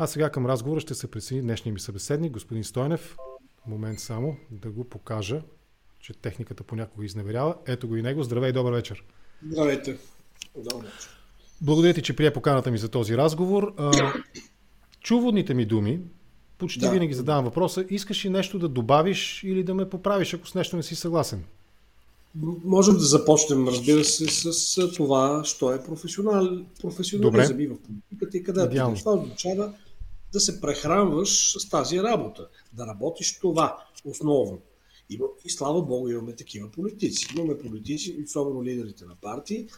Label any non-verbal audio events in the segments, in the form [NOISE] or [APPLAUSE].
А сега към разговора ще се присъедини днешния ми събеседник, господин Стойнев. Момент само да го покажа, че техниката понякога изневерява. Ето го и него. Здравей, добър вечер. Здравейте. Добър вечер. Благодаря ти, че прие поканата ми за този разговор. Чуводните ми думи, почти да. винаги задавам въпроса, искаш ли нещо да добавиш или да ме поправиш, ако с нещо не си съгласен? Можем да започнем, разбира се, с това, що е професионал, професионализъм и в политиката и къде. Това означава да се прехранваш с тази работа, да работиш това основно. И, слава Богу имаме такива политици. Имаме политици, особено лидерите на партии,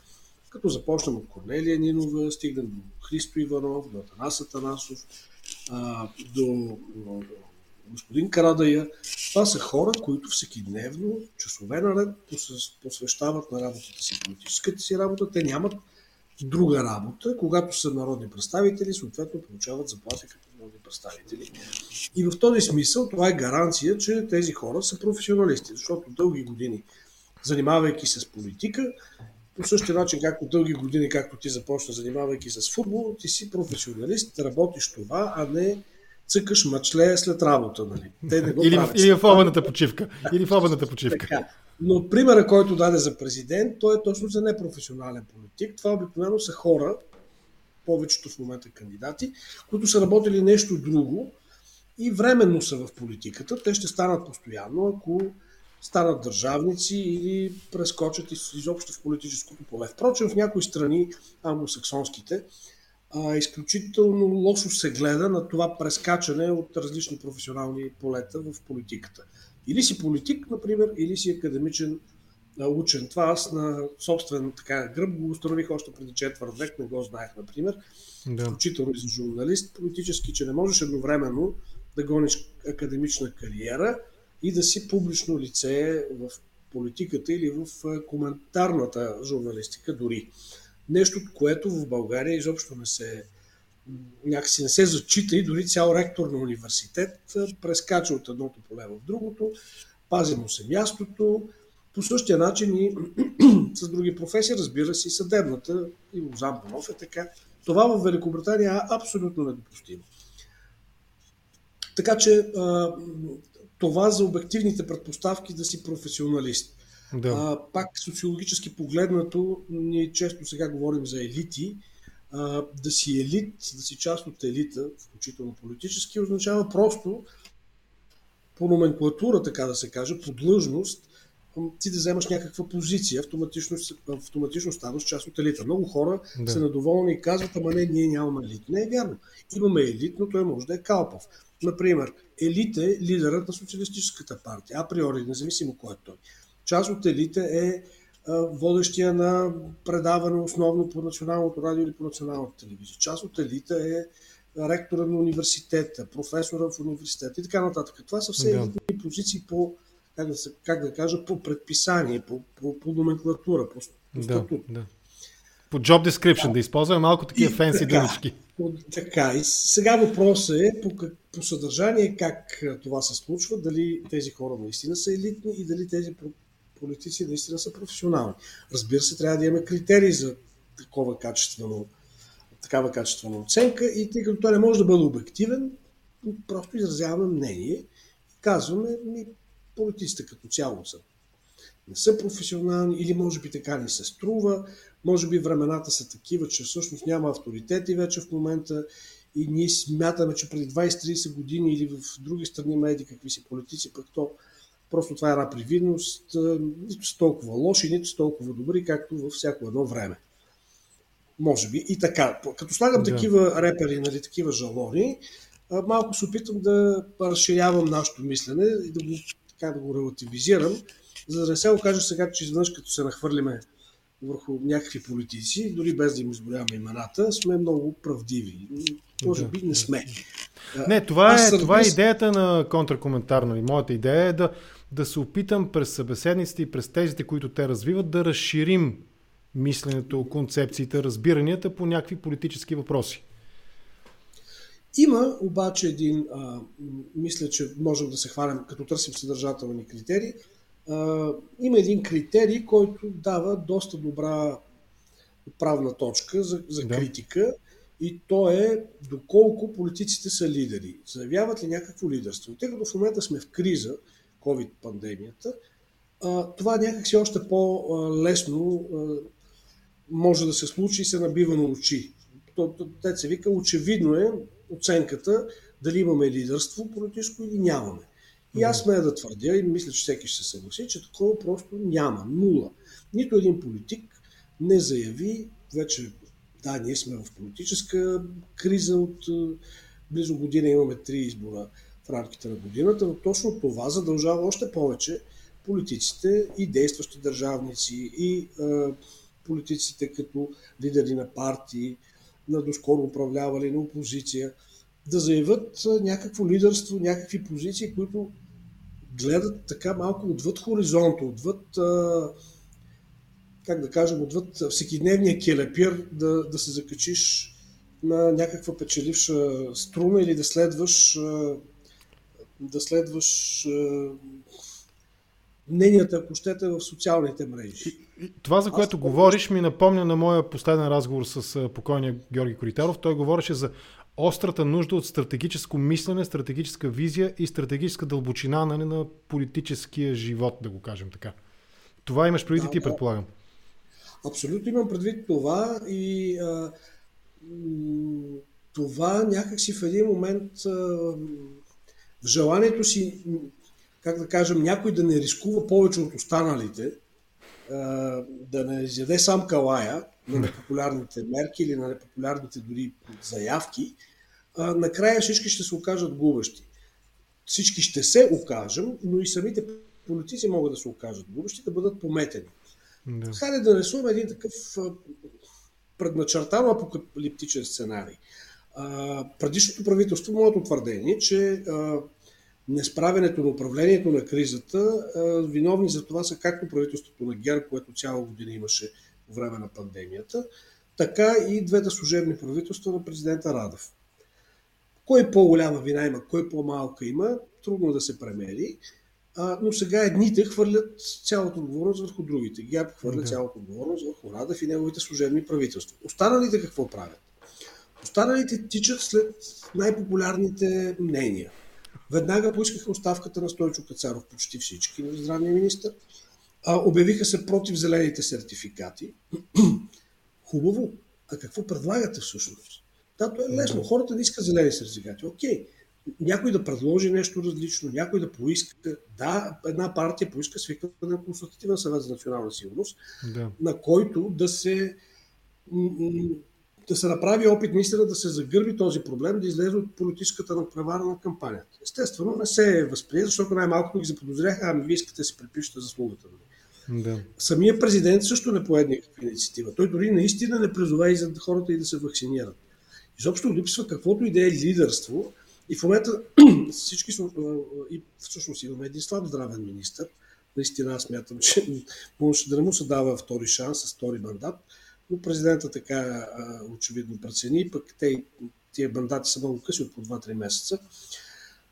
като започнем от Корнелия Нинова, стигнем до Христо Иванов, до Атанас Атанасов, до, господин Карадая. Това са хора, които всеки дневно, часове наред, посвещават на работата си, политическата си работа. Те нямат друга работа, когато са народни представители, съответно получават заплати като народни представители. И в този смисъл това е гаранция, че тези хора са професионалисти, защото дълги години, занимавайки се с политика, по същия начин, както дълги години, както ти започна, занимавайки с футбол, ти си професионалист, работиш това, а не цъкаш мачле след работа. Нали? Те не го или, правят. или в обедната почивка. Или в обедната почивка. Така. Но примера, който даде за президент, той е точно за непрофесионален политик. Това обикновено са хора, повечето в момента кандидати, които са работили нещо друго и временно са в политиката. Те ще станат постоянно, ако станат държавници или прескочат изобщо в политическото поле. Впрочем, в някои страни, англосаксонските, изключително лошо се гледа на това прескачане от различни професионални полета в политиката. Или си политик, например, или си академичен учен. Това аз на собствен така, гръб го установих още преди четвърт век, не го знаех, например. Да. Включително и за журналист политически, че не можеш едновременно да гониш академична кариера и да си публично лице в политиката или в коментарната журналистика дори. Нещо, което в България изобщо не се някакси не се зачита и дори цял ректор на университет прескача от едното поле в другото, пази му се мястото, по същия начин и [CLEARS THROAT] с други професии, разбира се, и съдебната, и Лозан Бонов е така. Това в Великобритания е абсолютно недопустимо. Така че това за обективните предпоставки да си професионалист. Да. А, пак социологически погледнато, ние често сега говорим за елити. А, да си елит, да си част от елита, включително политически, означава просто по номенклатура, така да се каже, по длъжност, ти да вземаш някаква позиция, автоматично, автоматично ставаш част от елита. Много хора да. са недоволни и казват, ама не, ние нямаме елит. Не е вярно. Имаме елит, но той може да е калпав. Например, елит е лидерът на социалистическата партия, априори, независимо кой е той. Част от елита е водещия на предаване основно по националното радио или по националната телевизия. Част от елита е ректора на университета, професора в университета и така нататък. Това са все да. позиции по, как да, се, как да кажа, по предписание, по, по, по номенклатура, по, по статут. Да, да. По job description да, да използваме малко такива фенси думички. Така, и сега въпросът е по, по съдържание как това се случва, дали тези хора наистина са елитни и дали тези политици наистина са професионални. Разбира се, трябва да имаме критерии за такова качествено, такава качествена оценка и тъй като той не може да бъде обективен, просто изразяваме мнение. Казваме, ми, политиците като цяло са не са професионални или може би така ни се струва, може би времената са такива, че всъщност няма авторитети вече в момента и ние смятаме, че преди 20-30 години или в други страни медии какви си политици, пък то просто това е една привидност, нито са толкова лоши, нито са толкова добри, както във всяко едно време. Може би и така. Като слагам да. такива репери, нали, такива жалони, малко се опитвам да разширявам нашето мислене и да го, така, да го релативизирам, за да не се окаже сега, че изведнъж като се нахвърлиме върху някакви политици, дори без да им изборяваме имената, сме много правдиви. Може би не сме. Не, това, е, това е идеята на контракоментар. Нали? Моята идея е да, да се опитам през събеседниците и през тезите, които те развиват, да разширим мисленето, концепциите, разбиранията по някакви политически въпроси. Има обаче един, а, мисля, че можем да се хвалим, като търсим съдържателни критерии, има един критерий, който дава доста добра правна точка за, за да. критика и то е доколко политиците са лидери. Заявяват ли някакво лидерство? Тъй като в момента сме в криза, COVID-пандемията, това някакси още по-лесно може да се случи и се набива на очи. Те се вика, очевидно е оценката дали имаме лидерство политическо или нямаме. И аз смея да твърдя, и мисля, че всеки ще се съгласи, че такова просто няма. Нула. Нито един политик не заяви, вече, да, ние сме в политическа криза от близо година, имаме три избора в рамките на годината, но точно това задължава още повече политиците и действащи държавници и а, политиците като лидери на партии, на доскоро управлявали, на опозиция, да заявят някакво лидерство, някакви позиции, които гледат така малко отвъд хоризонта, отвъд, а, как да кажем, отвъд всекидневния келепир, да, да се закачиш на някаква печеливша струна или да следваш да следваш мненията, ако щете, в социалните мрежи. Това, за което Аз говориш, ми напомня на моя последен разговор с покойния Георги Коритаров. Той говореше за острата нужда от стратегическо мислене, стратегическа визия и стратегическа дълбочина нали, на политическия живот, да го кажем така. Това имаш предвид да, ти, предполагам. Абсолютно имам предвид това и а, това някакси в един момент а, в желанието си как да кажем, някой да не рискува повече от останалите, да не изяде сам калая на непопулярните мерки или на непопулярните дори заявки, накрая всички ще се окажат губещи. Всички ще се окажем, но и самите политици могат да се окажат губещи, да бъдат пометени. Да. Хайде да нарисуваме един такъв предначертано апокалиптичен сценарий. предишното правителство, моето твърдение, че несправенето на управлението на кризата, виновни за това са както правителството на ГЕРБ, което цяла година имаше по време на пандемията, така и двете служебни правителства на президента Радев. Кой по-голяма вина има, кой по-малка има, трудно да се премери, но сега едните хвърлят цялата отговорност върху другите. ГЕРБ хвърля да. цялата отговорност върху Радев и неговите служебни правителства. Останалите какво правят? Останалите тичат след най-популярните мнения. Веднага поискаха оставката на Стойчо Кацаров почти всички на здравния министр. А, обявиха се против зелените сертификати. [CLEARS THROAT] Хубаво. А какво предлагате всъщност? Да, то е лесно. Хората не искат зелени сертификати. Окей. Някой да предложи нещо различно, някой да поиска. Да, една партия поиска свикване на консултативен съвет за национална сигурност, да. на който да се да се направи опит наистина да се загърби този проблем, да излезе от политическата надпревара на кампанията. Естествено, не се е възприе, защото най-малко ги заподозряха, ами вие искате да си припишете заслугата. Да. Самия президент също не поеде никаква инициатива. Той дори наистина не призова и за хората и да се вакцинират. Изобщо липсва каквото и да е лидерство. И в момента [CLEARS THROAT] всички, и всъщност имаме един слаб здравен министр. Наистина аз смятам, че [LAUGHS] може да не му се дава втори шанс с втори мандат но президента така очевидно прецени, пък те, тия мандати са много къси от по 2-3 месеца.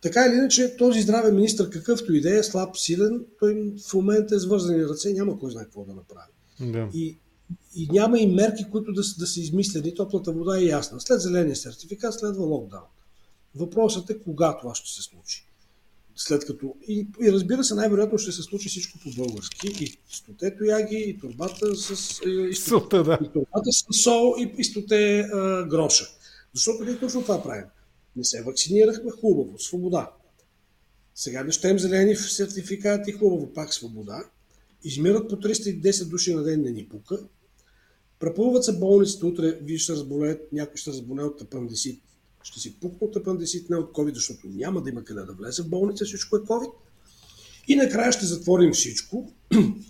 Така или иначе, този здравен министр, какъвто и да е, слаб, силен, той в момента е с вързани ръце, няма кой знае какво да направи. Да. И, и няма и мерки, които да, да са измислени. Топлата вода е ясна. След зеления сертификат следва локдаун. Въпросът е кога това ще се случи след като... И, и разбира се, най-вероятно ще се случи всичко по-български. И стоте тояги, и турбата с... И, Сута, да. и турбата с сол, и, и стоте а, гроша. Защото ние точно това правим. Не се вакцинирахме хубаво, свобода. Сега не щем зелени сертификати, хубаво, пак свобода. Измират по 310 души на ден, не ни пука. Препълват се болниците, утре вие ще разболеят, някой ще разболее от апандисит, ще си пукне от апандисит, не от COVID, защото няма да има къде да влезе в болница, всичко е COVID. И накрая ще затворим всичко,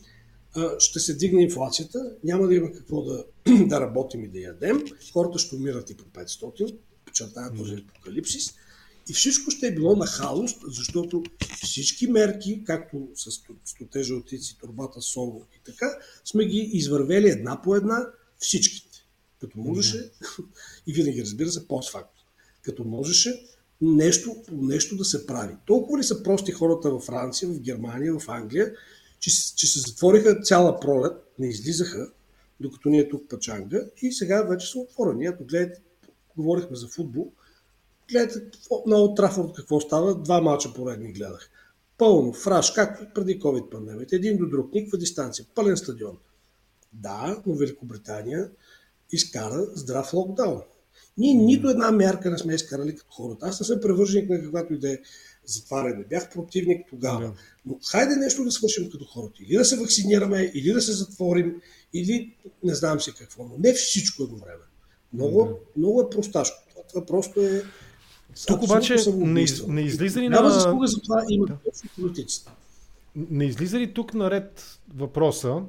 [CLEARS THROAT] ще се дигне инфлацията, няма да има какво да, [CLEARS THROAT] да работим и да ядем, хората ще умират и по 500, подчертая този апокалипсис, и всичко ще е било на хаос, защото всички мерки, както с стоте жълтици, турбата, соло и така, сме ги извървели една по една всичките. Като можеше, [LAUGHS] и винаги разбира се, постфакт като можеше нещо, нещо да се прави. Толкова ли са прости хората във Франция, в Германия, в Англия, че, че се затвориха цяла пролет, не излизаха, докато ние тук пачанга и сега вече са отворени. Ако гледате говорихме за футбол, гледате на Олд Трафорд какво става, два мача поредни гледах. Пълно, фраш, както преди COVID пандемията, един до друг, никаква дистанция, пълен стадион. Да, но Великобритания изкара здрав локдаун. Ние нито една мярка не сме изкарали като хората. Аз не съм превърженик на каквато и да е затваряне. Бях противник тогава. Но хайде нещо да свършим като хората. Или да се вакцинираме, или да се затворим, или не знам си какво. Но не всичко време. Много, да. много е просташко. Това, това просто е тук обаче не, не излиза ли на... Няма заслуга за това има да. политиците. Не излиза ли тук наред въпроса,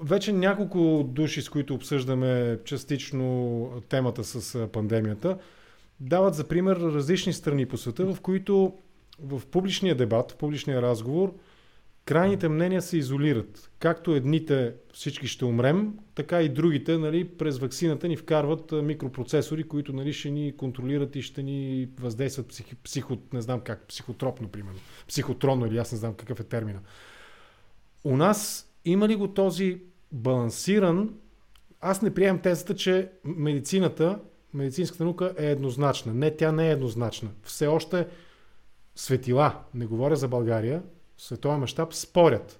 вече няколко души, с които обсъждаме частично темата с пандемията, дават за пример различни страни по света, в които в публичния дебат, в публичния разговор, крайните мнения се изолират. Както едните всички ще умрем, така и другите нали, през вакцината ни вкарват микропроцесори, които нали, ще ни контролират и ще ни въздействат психи, психо, не знам как, психотропно, примерно. Психотронно или аз не знам какъв е термина. У нас има ли го този балансиран? Аз не приемам тезата, че медицината, медицинската наука е еднозначна. Не, тя не е еднозначна. Все още светила, не говоря за България, в световен мащаб спорят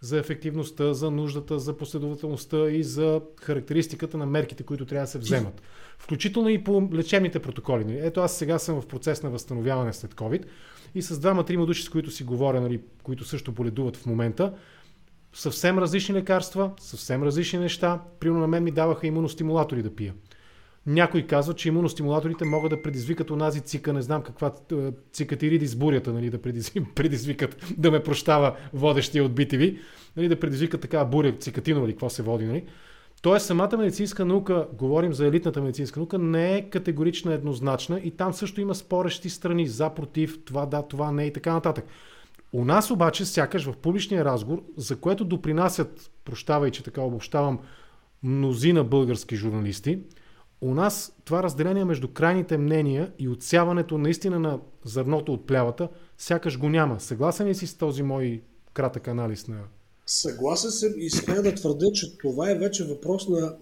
за ефективността, за нуждата, за последователността и за характеристиката на мерките, които трябва да се вземат. Включително и по лечебните протоколи. Ето аз сега съм в процес на възстановяване след COVID и с двама-трима души, с които си говоря, нали, които също боледуват в момента, съвсем различни лекарства, съвсем различни неща. Примерно на мен ми даваха имуностимулатори да пия. Някой казва, че имуностимулаторите могат да предизвикат онази цика, не знам каква е, цикатиридис бурята, нали, да [LAUGHS] предизвикат, да ме прощава водещия от BTV, нали, да предизвикат такава буря, цикатинова или какво се води. Нали. Тоест самата медицинска наука, говорим за елитната медицинска наука, не е категорична, еднозначна и там също има спорещи страни за, против, това да, това не и така нататък. У нас обаче, сякаш в публичния разговор, за което допринасят, прощавай, че така обобщавам, мнозина български журналисти, у нас това разделение между крайните мнения и отсяването наистина на зърното от плявата, сякаш го няма. Съгласен ли си с този мой кратък анализ на... Съгласен съм и смея да твърдя, че това е вече въпрос на...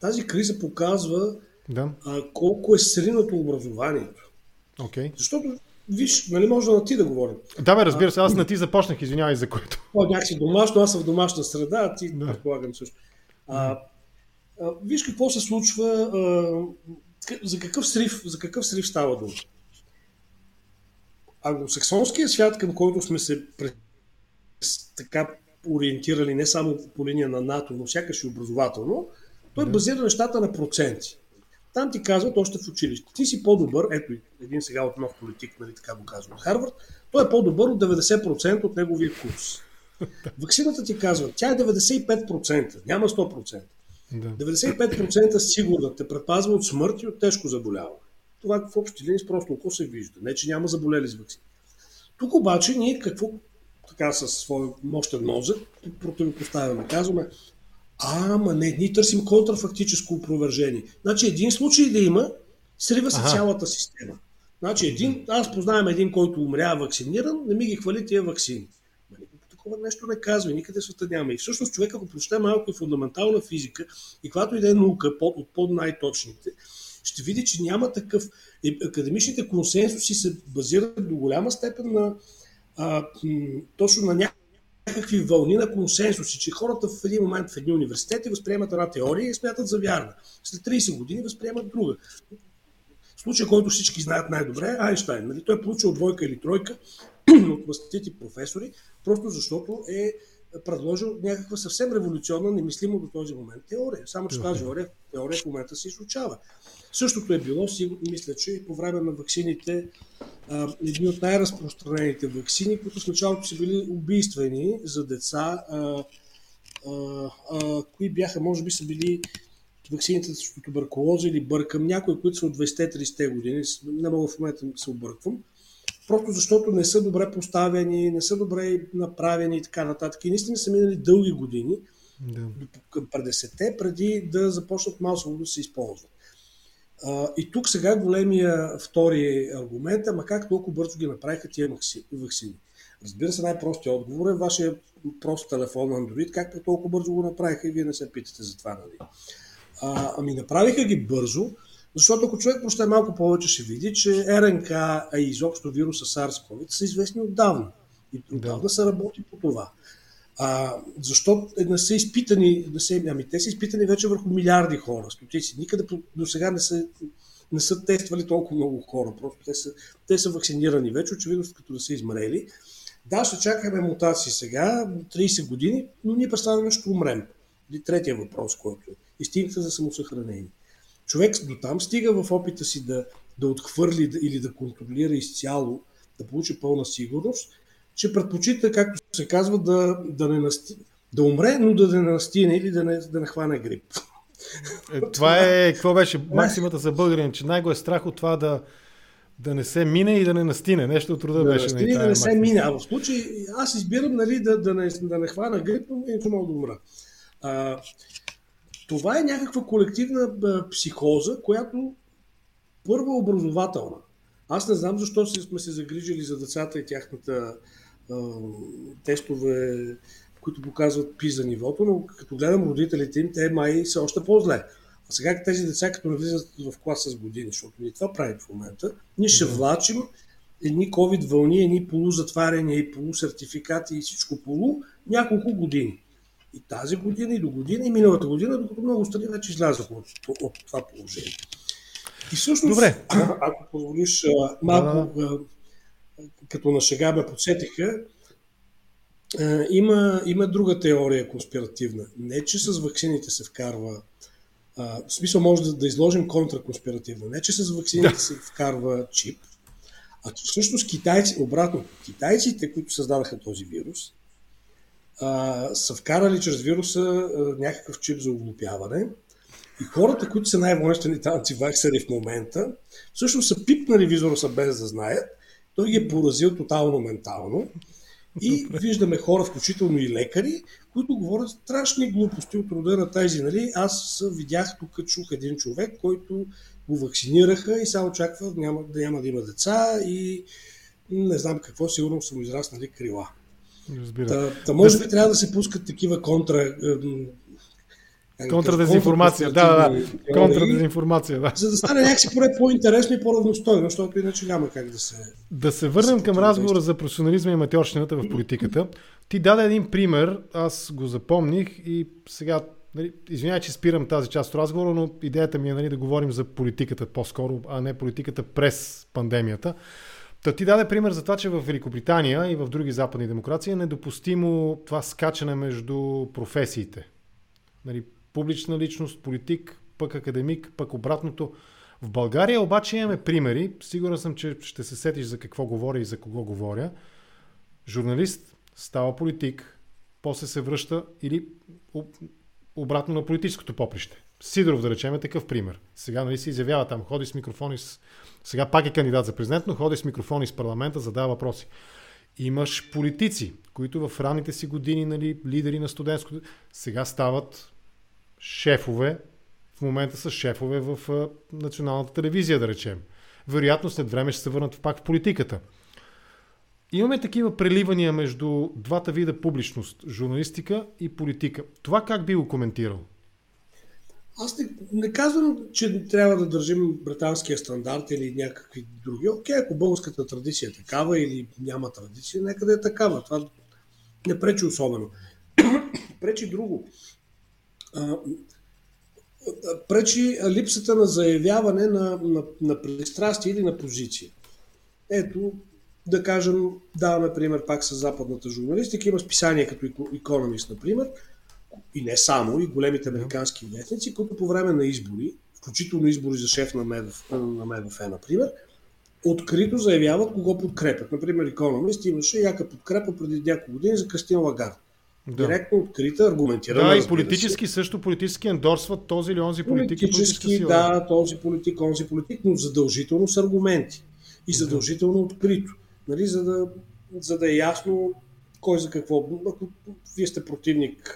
Тази криза показва да. а, колко е сринато образованието. Okay. Защото Виж, нали може на ти да говорим. Да, бе, разбира се, аз на ти започнах, извинявай за което. О, някакси домашно, аз съм в домашна среда, а ти да. предполагам също. А, а, виж какво се случва, а, за, какъв срив, за какъв срив става дума. Англосаксонския свят, към който сме се пред, така ориентирали не само по линия на НАТО, но сякаш и образователно, той да. базира нещата на проценти. Там ти казват още в училище. Ти си по-добър, ето един сега от нов политик, нали така го казва от Харвард, той е по-добър от 90% от неговия курс. [LAUGHS] Ваксината ти казва, тя е 95%, няма 100%. Да. 95% сигурно те предпазва от смърт и от тежко заболяване. Това в общи линии с просто око се вижда. Не, че няма заболели с вакцина. Тук обаче ние какво така със своя мощен мозък противопоставяме. Казваме, а, ама не, ние търсим контрафактическо опровержение. Значи един случай да има, срива се ага. цялата система. Значи един, аз познавам един, който умря вакциниран, не ми ги хвали тия вакцини. Такова нещо не казва, никъде света няма. И всъщност човек, ако прочете малко и фундаментална физика, и когато и да е наука, под, от под най-точните, ще види, че няма такъв. Академичните консенсуси се базират до голяма степен на а, точно на някакъв някакви вълни на консенсуси, че хората в един момент в едни университети възприемат една теория и смятат за вярна. След 30 години възприемат друга. Случай, който всички знаят най-добре е Айнштайн. Нали? Той е получил двойка или тройка [CLEARS THROAT] от мастити професори, просто защото е предложил някаква съвсем революционна, немислимо до този момент теория. Само че тази теория, теория в момента се изучава. Същото е било, мисля, че и по време на ваксините, едни от най-разпространените ваксини, които в началото са били убийствени за деца, а, а, а, кои бяха, може би са били ваксините срещу туберкулоза или бъркам, някои, които са от 20-30 години, не мога в момента да се обърквам, просто защото не са добре поставени, не са добре направени и така нататък. И наистина са минали дълги години, да. към 50-те, преди да започнат масово да се използват. А, и тук сега големия втори аргумент, ама как толкова бързо ги направиха тия вакцини? Разбира се, най-простият отговор е вашия прост телефон Android, как толкова бързо го направиха и вие не се питате за това, нали? А, ами направиха ги бързо, Защото ако човек прочете малко повече, ще види, че РНК, а и изобщо вируса SARS-CoV са известни отдавна. И отдавна да. се работи по това. А, защо не са изпитани, да се, ами те са изпитани вече върху милиарди хора, стотици. Никъде до сега не са, не са тествали толкова много хора. Просто те са, те са вакцинирани вече, очевидно като да са измрели. Да, ще чакаме мутации сега, 30 години, но ние представяме ще умрем. И третия въпрос, който е инстинкта за самосъхранение. Човек до там стига в опита си да, да отхвърли или да контролира изцяло, да получи пълна сигурност, че предпочита, както се казва, да, да, не насти... да умре, но да не настине или да не, да не хване грип. Е, това е, какво беше максимата за българин, че най-го е страх от това да, да не се мине и да не настине. Нещо от труда да беше. Настине, да не се мине. А в случай аз избирам нали, да, да, не, да не хвана грип, но иначе мога да умра. А, това е някаква колективна психоза, която първо е образователна. Аз не знам защо сме се загрижили за децата и тяхната а, тестове, които показват пиза нивото, но като гледам родителите им, те май са още по-зле. А сега тези деца, като навлизат в клас с години, защото ние това правим в момента, ние ще влачим едни COVID вълни, едни полузатваряния и полусертификати и всичко полу няколко години. И тази година, и до година, и миналата година, докато много страни вече излязоха от, от това положение. И всъщност, Добре. [CLEARS THROAT] ако позволиш малко, да. като на шега ме подсетиха, има, има друга теория конспиративна. Не, че с вакцините се вкарва в смисъл може да, да изложим контраконспиративно. Не, че с вакцините да. се вкарва чип, а всъщност китайци, обратно, китайците, които създадаха този вирус, а, са вкарали чрез вируса а, някакъв чип за оглупяване. И хората, които са най-воинствените антиваксери в момента, всъщност са пипнали вируса без да знаят. Той ги е поразил тотално ментално. И виждаме хора, включително и лекари, които говорят страшни глупости от рода на тези. Нали? Аз видях тук, чух един човек, който го вакцинираха и само очаква няма, да няма да има деца и не знам какво, сигурно са му израснали крила. Разбира. Та, та може би трябва да се пускат такива контра... Контрадезинформация, да, да, да. Контрадезинформация, да. За да стане някакси поне по-интересно и по-равностойно, защото иначе няма как да се... Да се върнем към разговора за професионализма и матьорщината в политиката. Ти даде един пример, аз го запомних и сега Нали, извинявай, че спирам тази част от разговора, но идеята ми е нали, да говорим за политиката по-скоро, а не политиката през пандемията. Та ти даде пример за това, че в Великобритания и в други западни демокрации е недопустимо това скачане между професиите. Нали, публична личност, политик, пък академик, пък обратното. В България обаче имаме примери. Сигурен съм, че ще се сетиш за какво говоря и за кого говоря. Журналист става политик, после се връща или обратно на политическото поприще. Сидоров, да речем, е такъв пример. Сега нали, се изявява там, ходи с микрофони с сега пак е кандидат за президент, но ходи с микрофони с парламента, задава въпроси. Имаш политици, които в ранните си години, нали, лидери на студентското, сега стават шефове, в момента са шефове в националната телевизия, да речем. Вероятно след време ще се върнат пак в политиката. Имаме такива преливания между двата вида публичност, журналистика и политика. Това как би го коментирал? Аз не, не казвам, че трябва да държим британския стандарт или някакви други. Окей, ако българската традиция е такава или няма традиция, нека да е такава. Това не пречи особено. [COUGHS] пречи друго. А, пречи липсата на заявяване на, на, на пристрастие или на позиция. Ето, да кажем, даваме пример пак с западната журналистика. Има списания като Economist, например, и не само, и големите американски вестници, които по време на избори, включително избори за шеф на МВФ, на МВФ например, открито заявяват кого подкрепят. Например, Economist имаше яка подкрепа преди няколко години за Кристин Лагард. Да. Директно открита, аргументирана. Да, и политически се. също политически ендорсват този или онзи политик. Политически, да, този политик, онзи политик, но задължително с аргументи. И задължително открито. Нали, за, да, за да е ясно кой за какво. Ако вие сте противник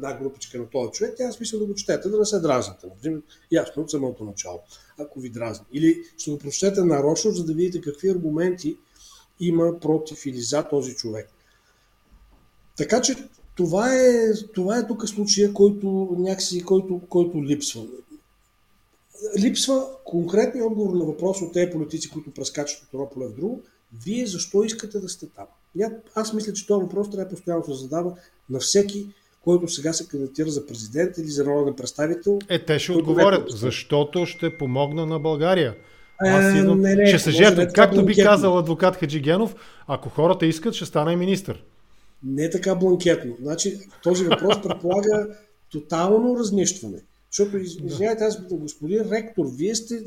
на групичка на този човек, тя смисъл да го четете, да не се дразните. Например, ясно от самото начало, ако ви дразни. Или ще го прочетете нарочно, за да видите какви аргументи има против или за този човек. Така че това е, това е тук случая, който някакси, който, който липсва. липсва конкретни отговор на въпрос от тези политици, които прескачат от едно поле в друго. Вие защо искате да сте там? Аз мисля, че този въпрос трябва постоянно да задава на всеки, който сега се кандидатира за президент или за народен представител. Е, те ще отговорят, не защото ще помогна на България. Аз идвам, не, не, ще се жертва. Както би казал адвокат Хаджигенов, ако хората искат, ще стане министър. Не така бланкетно. Значи, този въпрос [LAUGHS] предполага тотално разнищване. Защото, извинявайте, аз господин ректор, вие сте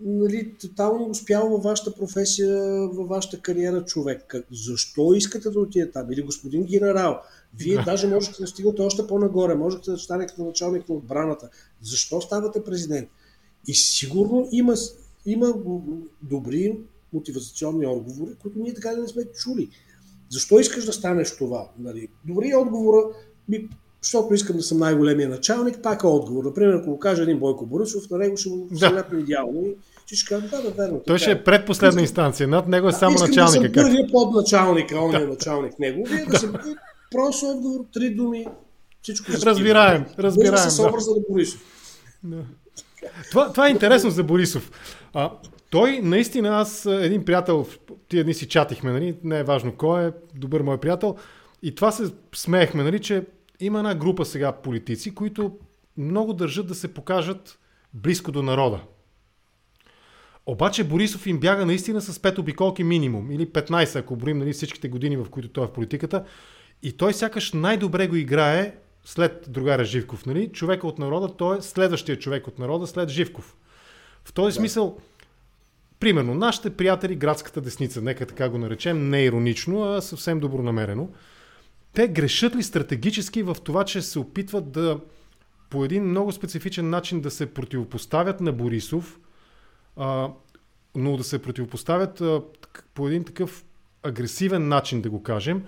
нали, тотално успял във вашата професия, във вашата кариера човек. Защо искате да отидете там? Или господин генерал, вие да. даже можете да стигнете още по-нагоре, можете да станете началник на отбраната. Защо ставате президент? И сигурно има, има добри мотивационни отговори, които ние така не сме чули. Защо искаш да станеш това? Нали? Добри отговора, ми, защото искам да съм най-големия началник, пак е отговор. Например, ако го каже един Бойко Борисов, на него ще му да. идеално и ще кажа, да, да, верно. Той ще е предпоследна инстанция, над него е само искам началника. Да съм първия подначалника, он е началник него. Вие да съм просто отговор, три думи, всичко Разбираем, разбираем. Да се образа да Борисов. Да. Това, това е интересно за Борисов. А, той наистина, аз един приятел, тия дни си чатихме, нали? не е важно кой е, добър мой приятел, и това се смеехме, нали, че има една група сега политици, които много държат да се покажат близко до народа. Обаче Борисов им бяга наистина с 5 обиколки минимум, или 15, ако броим нали, всичките години, в които той е в политиката. И той сякаш най-добре го играе след другаря Живков. Нали? Човека от народа, той е следващия човек от народа след Живков. В този да. смисъл, примерно, нашите приятели, градската десница, нека така го наречем, не иронично, а съвсем добронамерено, те грешат ли стратегически в това, че се опитват да по един много специфичен начин да се противопоставят на Борисов, а, но да се противопоставят а, по един такъв агресивен начин, да го кажем,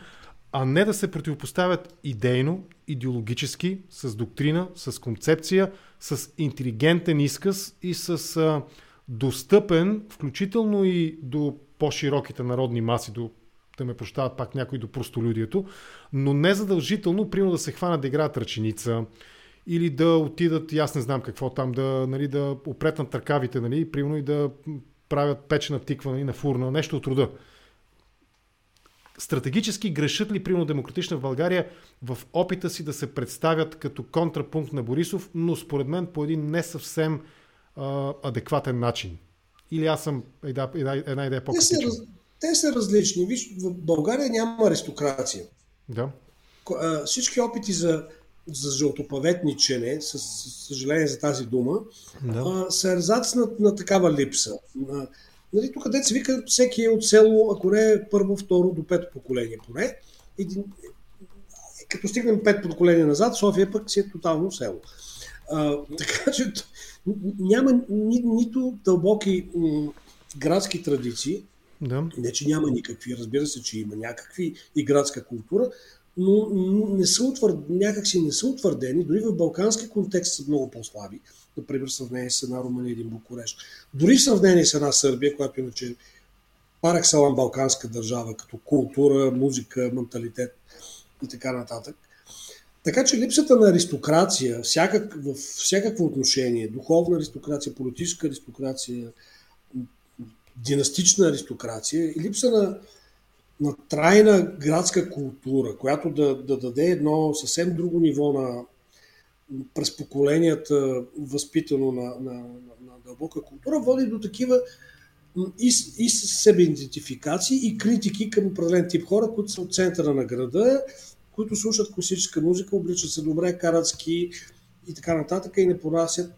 а не да се противопоставят идейно, идеологически, с доктрина, с концепция, с интелигентен изказ и с а, достъпен, включително и до по-широките народни маси, до да ме прощават пак някои до простолюдието, но не задължително, примерно да се хванат да играят ръченица, или да отидат, и аз не знам какво там, да, нали, да опретнат търкавите, нали, примерно и да правят печена тиква нали, на фурна, нещо от рода. Стратегически грешат ли, примерно, демократична в България в опита си да се представят като контрапункт на Борисов, но според мен по един не съвсем а, адекватен начин? Или аз съм една, една, една идея по-критична? Те, са, различни. Виж, в България няма аристокрация. Да. Всички опити за за жълтопаветничене, с, съжаление за тази дума, да. а, са ерзац на, на такава липса. Нали, тук дете се вика, всеки е от село, ако не е първо, второ до пето поколение поне. Един, като стигнем пет поколения назад, София пък си е тотално село. А, така че няма ни, нито дълбоки м, градски традиции, да. не, че няма никакви, разбира се, че има някакви и градска култура, но не са утвърд, някакси не са утвърдени, дори в балкански контекст са много по-слаби, например в сравнение с една Румъния или Букурещ. Дори в сравнение с една Сърбия, която иначе параксалам балканска държава, като култура, музика, менталитет и така нататък. Така че липсата на аристокрация всякак, в всякакво отношение, духовна аристокрация, политическа аристокрация, династична аристокрация и липса на, на трайна градска култура, която да, да даде едно съвсем друго ниво на през поколенията, възпитано на, на, на, дълбока култура, води до такива и, и себе идентификации и критики към определен тип хора, които са от центъра на града, които слушат класическа музика, обличат се добре, карат ски и така нататък и не понасят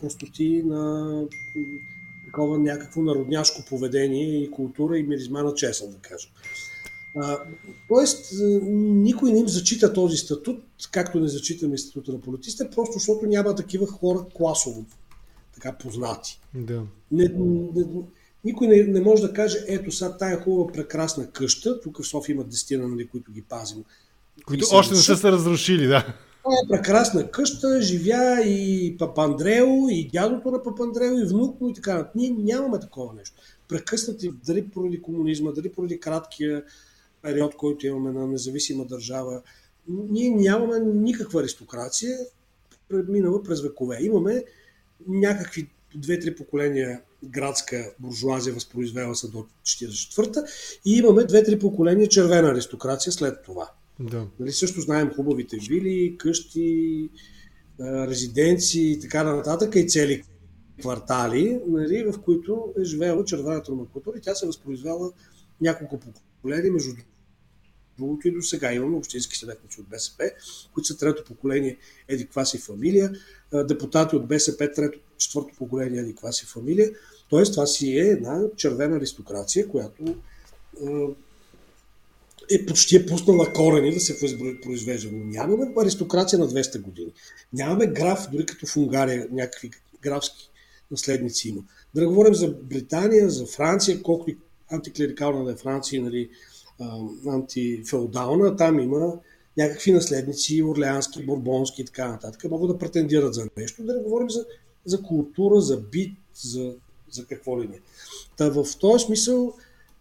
простоти на такова някакво народняшко поведение и култура и миризма на чесън, да кажем. А, тоест, никой не им зачита този статут, както не зачитаме статута на политиста, просто защото няма такива хора класово така познати. Да. Не, не, никой не, не може да каже, ето сега тая хубава прекрасна къща, тук в София има дестина, нали, които ги пазим. Които още не са се разрушили, да. Това е прекрасна къща, живя и Папандрео, и дядото на Папандрео, и внук му и така. Ние нямаме такова нещо. Прекъснати дали поради комунизма, дали поради краткия период, който имаме на независима държава, ние нямаме никаква аристокрация, минала през векове. Имаме някакви две-три поколения градска буржуазия възпроизвела се до 44-та и имаме две-три поколения червена аристокрация след това. Да. Нали, също знаем хубавите вили, къщи, резиденции и така нататък и цели квартали, нали, в които е живеела червената номенклатура и тя се възпроизвела няколко поколения, между другото и до сега имаме общински съветници от БСП, които са трето поколение еди си фамилия, депутати от БСП, трето, четвърто поколение еди си фамилия. Тоест това си е една червена аристокрация, която е почти е пуснала корени да се произвежда. Но нямаме аристокрация на 200 години. Нямаме граф, дори като в Унгария някакви графски наследници има. Да не говорим за Британия, за Франция, колкото и антиклерикална е Франция, нали, антифеодална, там има някакви наследници, орлеански, бурбонски и така нататък, могат да претендират за нещо, да не говорим за, за култура, за бит, за, за какво ли не. Та в този смисъл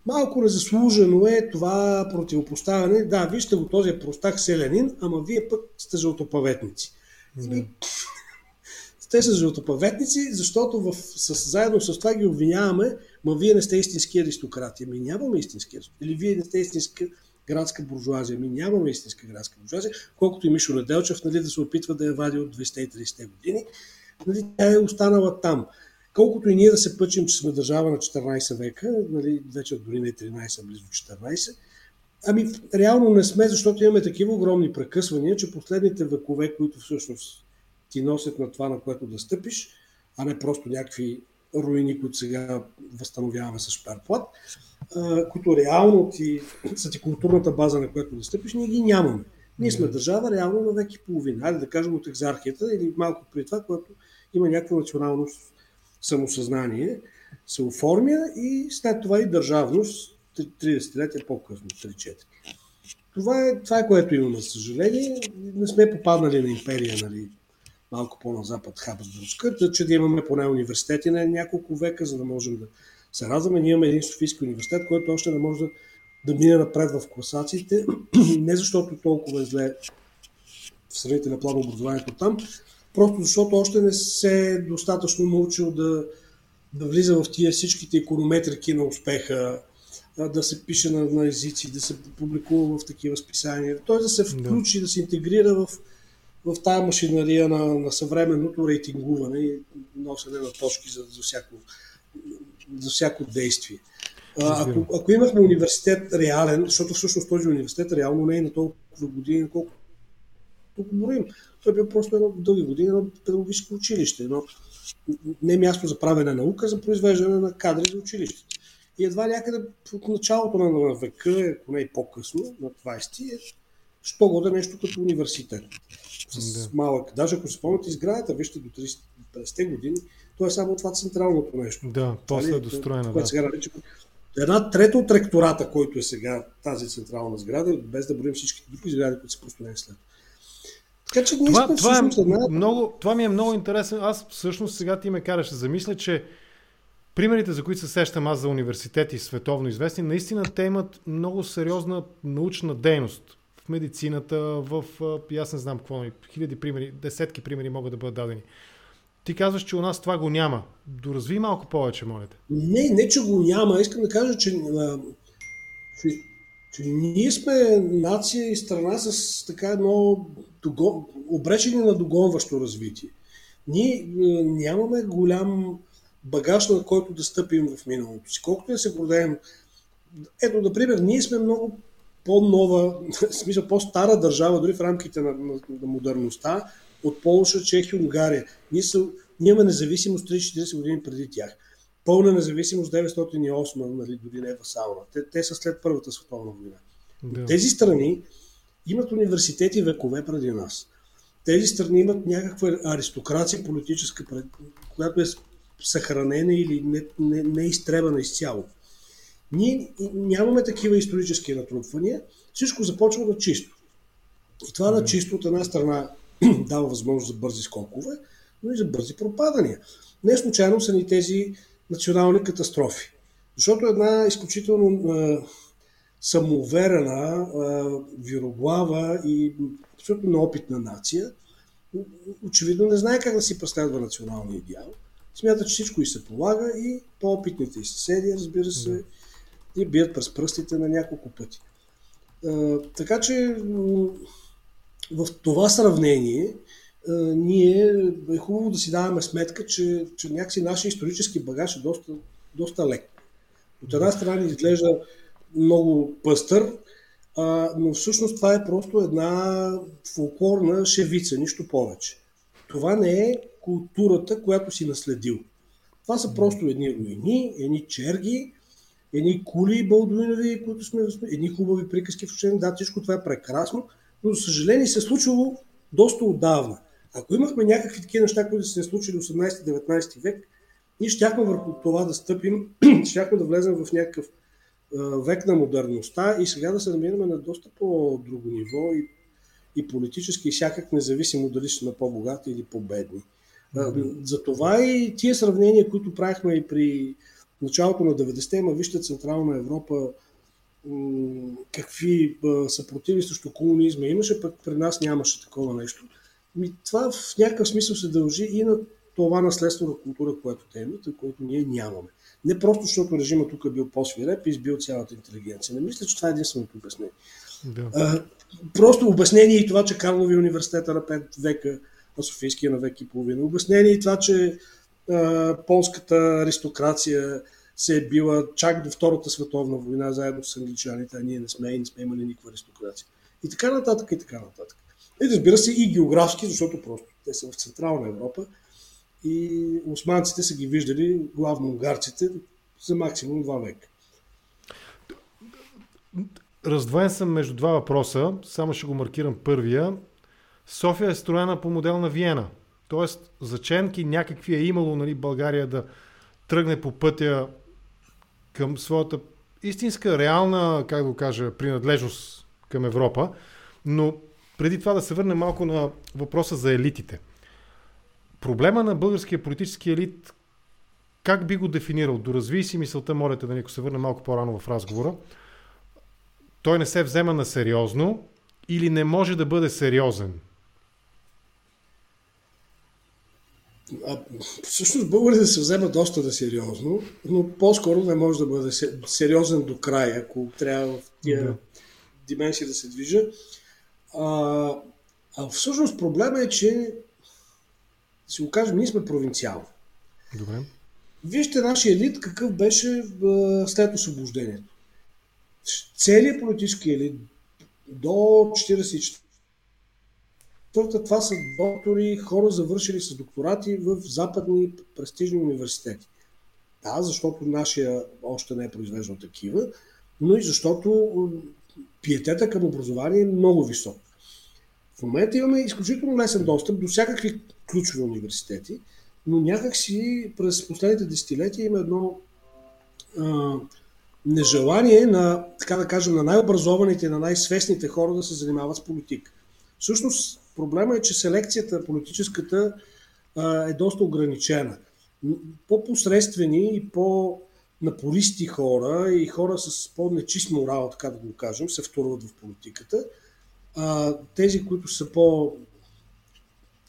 малко незаслужено е това противопоставяне. Да, вижте го този простак селянин, ама вие пък сте жълтопаветници. Да. [LAUGHS] Те са жълтопаветници, защото в, с, заедно с това ги обвиняваме, ма вие не сте истински аристократи. Ами нямаме истински аристократи. Или вие не сте истинска градска буржуазия. Ами нямаме истинска градска буржуазия, колкото и Мишо Неделчев нали, да се опитва да я вади от 230 години. Нали, тя е останала там. Колкото и ние да се пъчим, че сме държава на 14 века, нали, вече дори не 13, близо 14, ами реално не сме, защото имаме такива огромни прекъсвания, че последните векове, които всъщност ти носят на това, на което да стъпиш, а не просто някакви руини, които сега възстановяваме с шперплат, които реално ти, са ти културната база, на която да стъпиш, ние ги нямаме. Ние сме държава реално на веки половина, айде да кажем от екзархията или малко при това, което има някакво национално самосъзнание, се оформя и след това и държавност 30 лет по-късно, 3-4. Това е, това е което имаме, за съжаление. Не сме попаднали на империя, нали, малко по-на запад Хабсбургска, че да имаме поне университети на няколко века, за да можем да се радваме. Ние имаме един Софийски университет, който още не може да, да мине напред в класациите, [CLEARS THROAT] не защото толкова е зле в сравнителен план образованието там, просто защото още не се е достатъчно научил да, да влиза в тия всичките иконометрики на успеха, да се пише на, на езици, да се публикува в такива списания, т.е. да се включи, да, да се интегрира в, в тази машинария на, на съвременното рейтингуване и носене на точки за, за, всяко, за всяко действие. А, ако, ако имахме университет реален, защото всъщност този университет реално не е на толкова години, колко тук говорим. Той бил просто едно дълги години едно педагогическо училище, едно не място за правене наука, за произвеждане на кадри за училище. И едва някъде от началото на века, ако не и по-късно, на 20-ти, е що года нещо като университет. С да. малък. Даже ако се спомняте изградата, вижте до 30-те години, то е само това централното нещо. Да, после е достроена. Да. Сега нарича, една трета от ректората, който е сега тази централна сграда, без да броим всички други сгради, които са построени след. Така че това, това, е една... много, това ми е много интересно. Аз всъщност сега ти ме караш да замисля, че примерите, за които се сещам аз за университети, световно известни, наистина те имат много сериозна научна дейност в медицината, в... Аз не знам какво, хиляди примери, десетки примери могат да бъдат дадени. Ти казваш, че у нас това го няма. Доразви малко повече, моля те. Не, не, че го няма. Искам да кажа, че, че, че ние сме нация и страна с така едно догон, обречени на догонващо развитие. Ние нямаме голям багаж, на който да стъпим в миналото си. Колкото да се гордеем. Ето, например, ние сме много по-нова, [LAUGHS] в смисъл по-стара държава, дори в рамките на, на, на модерността, от Полша, Чехия, Унгария. Ние, са, ние имаме независимост 30-40 години преди тях. Пълна независимост 908, нали, дори не е васална. Те, те са след Първата световна война. Да. Тези страни имат университети векове преди нас. Тези страни имат някаква аристокрация политическа, която е съхранена или не, не, не е изтребана изцяло. Ние нямаме такива исторически натрупвания. Всичко започва на чисто. И това на чисто от една страна [CLEARS THROAT] дава възможност за бързи скокове, но и за бързи пропадания. Не случайно са ни тези национални катастрофи. Защото една изключително самоуверена, вироглава и абсолютно неопитна нация очевидно не знае как да си преследва националния идеал. Смята, че всичко и се полага и по-опитните и съседи, разбира се, и бият през пръстите на няколко пъти. така че в това сравнение ние е хубаво да си даваме сметка, че, че някакси нашия исторически багаж е доста, доста лек. От една страна изглежда много пъстър, а, но всъщност това е просто една фолклорна шевица, нищо повече. Това не е културата, която си наследил. Това са просто едни руини, едни черги, едни кули балдуинови, които сме, едни хубави приказки в учение. Да, всичко това е прекрасно, но за съжаление се е случило доста отдавна. Ако имахме някакви такива неща, които се случили 18-19 век, ние щяхме върху това да стъпим, [CLEARS THROAT] щяхме да влезем в някакъв век на модерността и сега да се намираме на доста по-друго ниво и, и политически и всякак независимо дали сме по-богати или по-бедни. Mm-hmm. Затова и тия сравнения, които правихме и при началото на 90-те, има вижте Централна Европа, какви съпротиви срещу комунизма имаше, пък при нас нямаше такова нещо. Ми, това в някакъв смисъл се дължи и на това наследство на култура, което те имат, което ние нямаме. Не просто защото режима тук е бил по-свиреп и избил цялата интелигенция. Не мисля, че това е единственото обяснение. Да. А, просто обяснение и това, че Карлови университета на 5 века, а Софийския на век и половина. Обяснение и това, че а, полската аристокрация се е била чак до Втората световна война заедно с англичаните, а ние не сме и не сме имали никаква аристокрация. И така нататък, и така нататък. И разбира се и географски, защото просто те са в Централна Европа и османците са ги виждали, главно унгарците, за максимум два века. Раздвоен съм между два въпроса, само ще го маркирам първия. София е строена по модел на Виена. Тоест, заченки някакви е имало нали, България да тръгне по пътя към своята истинска, реална, как да го кажа, принадлежност към Европа. Но преди това да се върнем малко на въпроса за елитите. Проблема на българския политически елит, как би го дефинирал? Доразви си мисълта, молете да ако се върне малко по-рано в разговора. Той не се взема на сериозно или не може да бъде сериозен? А, всъщност българите се взема доста да сериозно, но по-скоро не може да бъде сериозен до края, ако трябва в тия да. дименсии да се движа. А, а всъщност проблема е, че си го кажем, ние сме провинциални. Добре. Вижте нашия елит какъв беше след освобождението. Целият политически елит до 44 това са доктори, хора завършили с докторати в западни престижни университети. Да, защото нашия още не е произвеждал такива, но и защото пиетета към образование е много висок. В момента имаме изключително лесен достъп до всякакви ключови университети, но някакси през последните десетилетия има едно а, нежелание на, така да кажем, на най-образованите, на най-свестните хора да се занимават с политика. Всъщност проблема е, че селекцията политическата а, е доста ограничена. По-посредствени и по- напористи хора и хора с по-нечист морал, така да го кажем, се вторват в политиката. А, тези, които са по,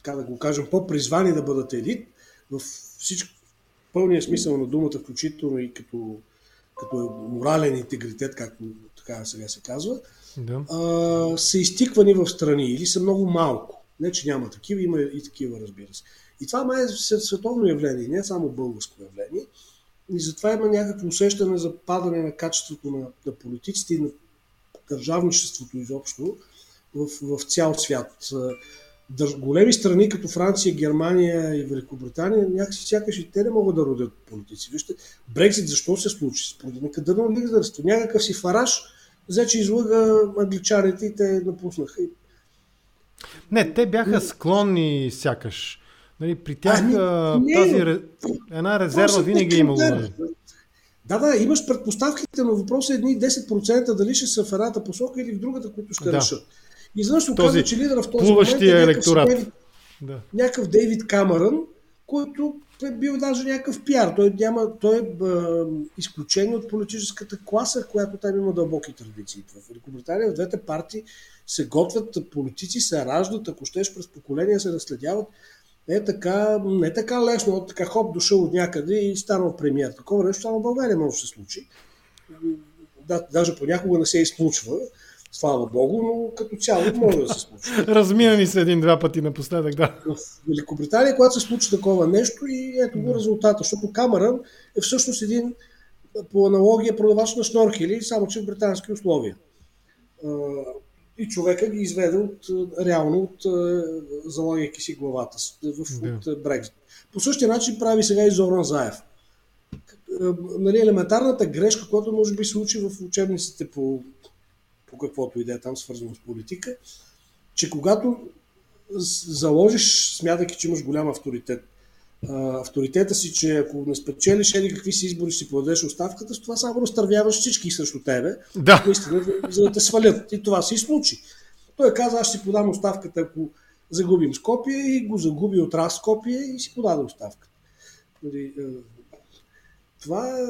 така да го кажем, по-призвани да бъдат елит, в всичко, пълния смисъл на думата, включително и като, като морален интегритет, както така сега се казва, да. а, са изтиквани в страни или са много малко. Не, че няма такива, има и такива, разбира се. И това май е световно явление, не е само българско явление. И затова има някакво усещане за падане на качеството на, на политиците и на държавничеството изобщо в, в цял свят. Големи страни като Франция, Германия и Великобритания, някакси сякаш и те не могат да родят политици. Вижте, Брексит защо се случи? Според некадърно лидерство. Някакъв си фараж взе, че излъга англичаните и те напуснаха. Не, те бяха склонни сякаш. Нали, при тях а, не, тази една резерва винаги е имало. Нали? Да, да, имаш предпоставките, но въпросът е едни 10% дали ще са в едната посока или в другата, които ще да. решат. И изведнъж се оказва, че лидера в този момент е някакъв, Дейвид, да. някакъв Дейвид Камерън, който е бил даже някакъв пиар. Той, няма, той е а, изключение от политическата класа, която там има дълбоки традиции. В Великобритания в двете партии се готвят политици, се раждат, ако щеш през поколения се наследяват. Е така, не така лесно, така хоп, дошъл от някъде и станал премиер. Такова нещо само в България може да се случи. Да, даже понякога не се изключва слава Богу, но като цяло може да се случи. [LAUGHS] Размина ни се един-два пъти напоследък, да. В Великобритания, когато се случи такова нещо и ето го резултата, защото Камерън е всъщност един по аналогия продавач на шнорхели, само че в британски условия. И човека ги изведе от, реално от залагайки си главата в, да. от Брекзит. По същия начин прави сега и Зоран Заев. Нали, елементарната грешка, която може би се случи в учебниците по по каквото и да е там свързано с политика, че когато заложиш, смятайки, че имаш голям авторитет, авторитета си, че ако не спечелиш еди какви си избори, си подадеш оставката, с това само разтървяваш всички срещу тебе, да. наистина, за да те свалят. И това се и случи. Той каза, аз ще си подам оставката, ако загубим Скопие и го загуби от раз Скопие и си подаде оставката. Нали, това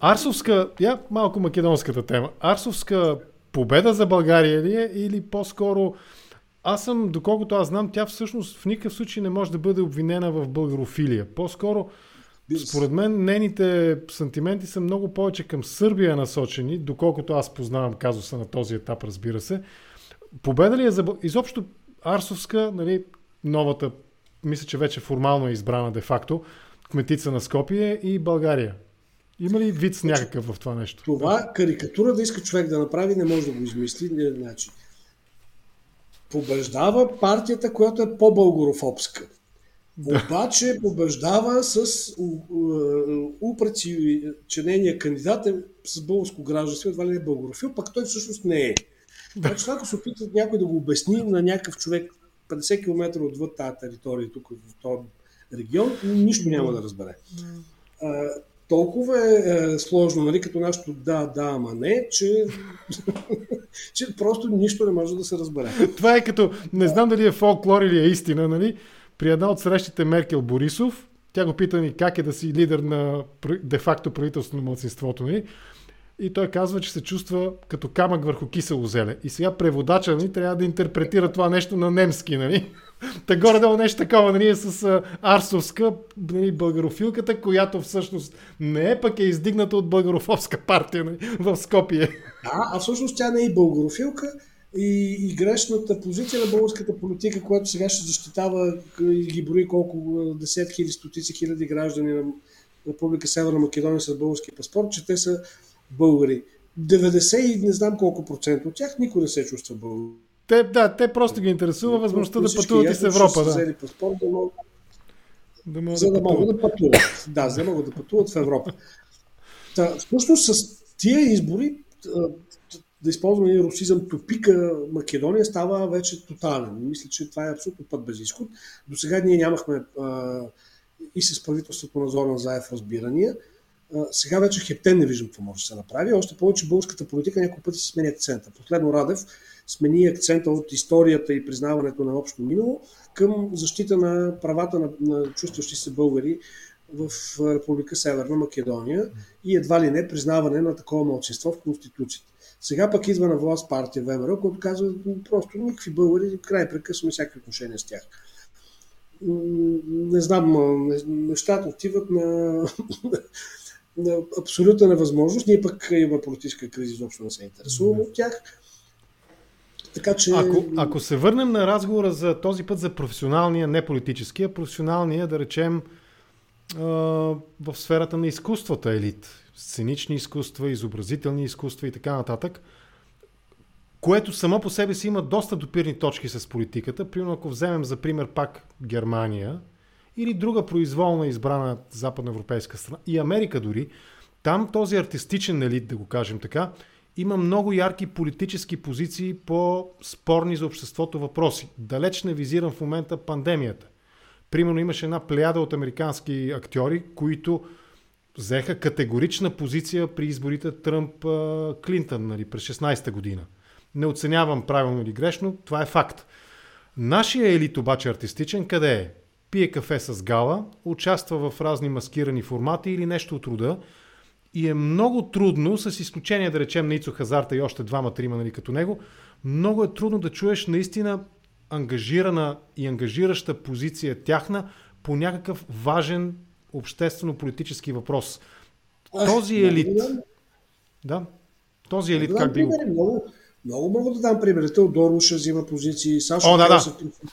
Арсовска, я малко македонската тема. Арсовска победа за България ли е или по-скоро аз съм, доколкото аз знам, тя всъщност в никакъв случай не може да бъде обвинена в българофилия. По-скоро, според мен, нейните сантименти са много повече към Сърбия насочени, доколкото аз познавам казуса на този етап, разбира се. Победа ли е за... Изобщо Арсовска, нали, новата, мисля, че вече формално е избрана де-факто, кметица на Скопие и България. Има ли вид някакъв в това нещо? Това карикатура да иска човек да направи, не може да го измисли. Не, значи, побеждава партията, която е по-българофобска. Да. Обаче побеждава с упреци, че нейният кандидат е с българско гражданство, едва ли не е българофил, пък той всъщност не е. Да. Значи, ако се опитат някой да го обясни на някакъв човек 50 км отвъд тази територия, тук в този регион, нищо няма да разбере толкова е, е сложно, нали, като нашето да, да, ама не, че, [LAUGHS] че просто нищо не може да се разбере. Това е като, не знам дали е фолклор или е истина, нали? При една от срещите Меркел Борисов, тя го пита ни как е да си лидер на де-факто правителство на младсинството. Нали? И той казва, че се чувства като камък върху кисело зеле. И сега преводача нали, трябва да интерпретира това нещо на немски. Нали? [LAUGHS] Та горе-долу нещо такова, нали, с а, Арсовска, нали, българофилката, която всъщност не е, пък е издигната от българофобска партия нали, в Скопие. Да, а всъщност тя не е и българофилка и, и грешната позиция на българската политика, която сега ще защитава и ги брои колко десет хиляди, стотици хиляди граждани на Република Северна Македония с български паспорт, че те са българи. 90 и не знам колко процент от тях никой не се чувства българи. Те, да, те просто ги интересува възможността да пътуват и с Европа. Да. Взели паспорт, да могат, да могат за да, да могат да пътуват. Да, за да могат да пътуват в Европа. Та, всъщност с тия избори, да използваме един русизъм, топика Македония става вече тотален. Мисля, че това е абсолютно път без изход. До сега ние нямахме а, и с правителството на Зоран Заев разбирания. Сега вече хептен не виждам какво може да се направи. Още повече българската политика няколко пъти си сменя акцента. Последно Радев смени акцента от историята и признаването на общо минало към защита на правата на, на чувстващи се българи в Република Северна Македония и едва ли не признаване на такова младсинство в Конституцията. Сега пък идва на власт партия ВМРО, която казва просто никакви българи, край прекъсваме всякакви отношения с тях. Не знам, нещата отиват на [LAUGHS] абсолютна невъзможност. Ние пък имаме политическа криза, изобщо не се интересуваме от тях. Така че... Ако, ако се върнем на разговора за този път за професионалния, не политическия, професионалния, да речем, в сферата на изкуствата елит, сценични изкуства, изобразителни изкуства и така нататък, което само по себе си има доста допирни точки с политиката. Примерно, ако вземем за пример пак Германия или друга произволна избрана западноевропейска страна и Америка дори, там този артистичен елит, да го кажем така, има много ярки политически позиции по спорни за обществото въпроси. Далеч не визирам в момента пандемията. Примерно имаше една плеяда от американски актьори, които взеха категорична позиция при изборите Тръмп-Клинтън нали, през 16-та година. Не оценявам правилно или грешно, това е факт. Нашия елит обаче артистичен къде е? Пие кафе с гала, участва в разни маскирани формати или нещо от рода. И е много трудно, с изключение да речем на Ицо Хазарта и още двама-трима нали, като него, много е трудно да чуеш наистина ангажирана и ангажираща позиция тяхна по някакъв важен обществено-политически въпрос. Този елит. Да. Този елит, как би го. Много, много мога да дам примери. Теодор Уша взима позиции, Сашо О, да, да.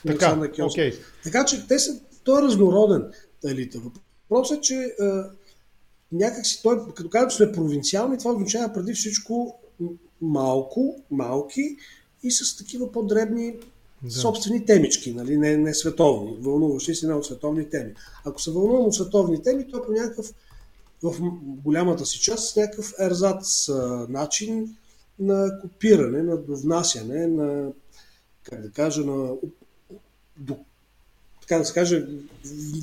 Така, okay. така че те са, той е разнороден елита. Въпросът е, че някакси той, като казва, че сме провинциални, това означава преди всичко малко, малки и с такива по-дребни да. собствени темички, нали? не, не световни. Вълнуващи си от световни теми. Ако се вълнувам от световни теми, то по някакъв, в голямата си част, с някакъв ерзац начин на копиране, на довнасяне, на, как да кажа, на до, така да се каже,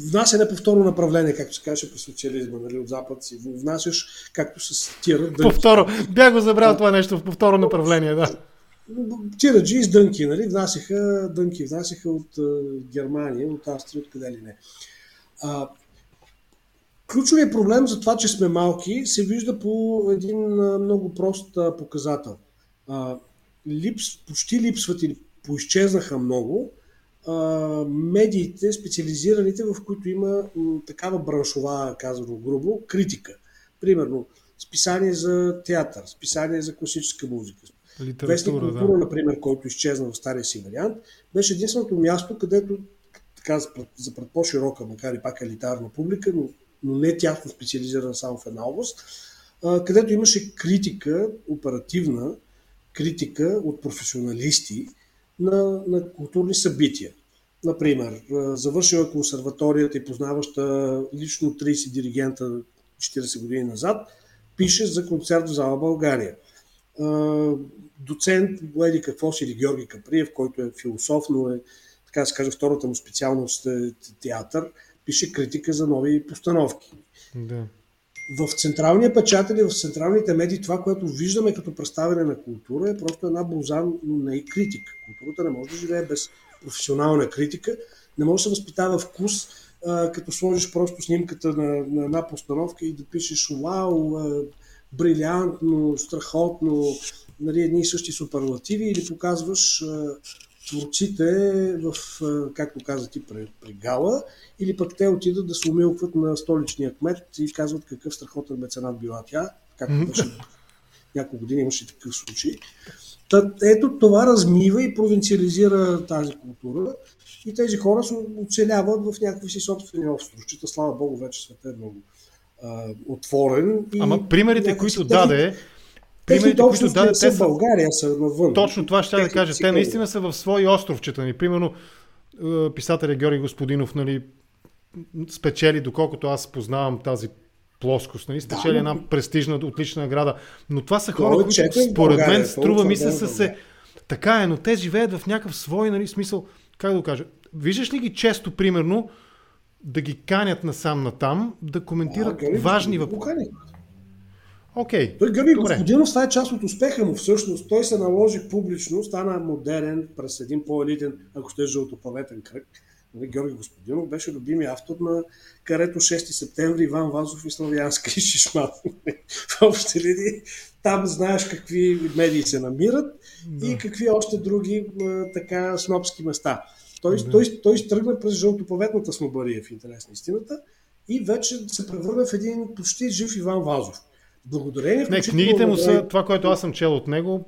внасяне по второ направление, както се каже при социализма, нали, от запад си внасяш, както се стира. По второ, бях го забрал това нещо, по второ направление, да тираджи с дънки, нали? внасяха дънки, внасяха от Германия, от Австрия, от къде ли не. А, ключовият проблем за това, че сме малки, се вижда по един много прост показател. А, липс, почти липсват или поизчезнаха много медиите, специализираните, в които има такава браншова, казано грубо, критика. Примерно, списание за театър, списание за класическа музика, Вестник култура, да. например, който изчезна в стария си вариант, беше единственото място, където така, за пред по-широка, макар и пак елитарна публика, но, но не тясно специализирана само в една област, където имаше критика, оперативна критика от професионалисти на, на културни събития. Например, завършила консерваторията и познаваща лично 30 диригента 40 години назад, пише за концерт в зала България доцент Еди какво си или Георги Каприев, който е философ, но е, така да се каже, втората му специалност е театър, пише критика за нови постановки. Да. В централния печател и в централните медии това, което виждаме като представяне на култура е просто една боза, но не и критика. Културата не може да живее без професионална критика, не може да се възпитава вкус, а, като сложиш просто снимката на, на една постановка и да пишеш вау, а, брилянтно, страхотно, нали, едни и същи суперлативи или показваш а, творците в, а, както каза ти, при, при гала, или пък те отидат да се умилкват на столичния кмет и казват какъв страхотен меценат била тя, както беше няколко години имаше такъв случай. Ето това размива и провинциализира тази култура и тези хора се оцеляват в някакви си собствени островчета. Слава Богу, вече света е много а, отворен. И Ама примерите, които даде, примерите, които даде, те са в България, са навън. Точно това ще да кажа. Те наистина са в свои островчета ни. Примерно е, писателя Георги Господинов нали, спечели, доколкото аз познавам тази плоскост, нали? спечели да, една престижна, отлична награда. Но това са хора, които според мен струва ми се са се... Така е, но те живеят в някакъв свой нали, смисъл, как да го кажа, виждаш ли ги често, примерно, да ги канят насам натам, да коментират а, важни въпроси. Окей. Okay. Той Георги Господинов, това е част от успеха му всъщност. Той се наложи публично, стана модерен през един по-елитен, ако ще е жълтопаветен кръг. Нали, Георги Господинов беше любими автор на карето 6 септември Иван Вазов и Славянски Шишман. в общи линии там знаеш какви медии се намират да. и какви още други така снопски места. Той, да. той, той тръгна през жълтоповетната снобария в интерес на истината и вече се превърна в един почти жив Иван Вазов. Благодарение Не, книгите му са това, което аз съм чел от него,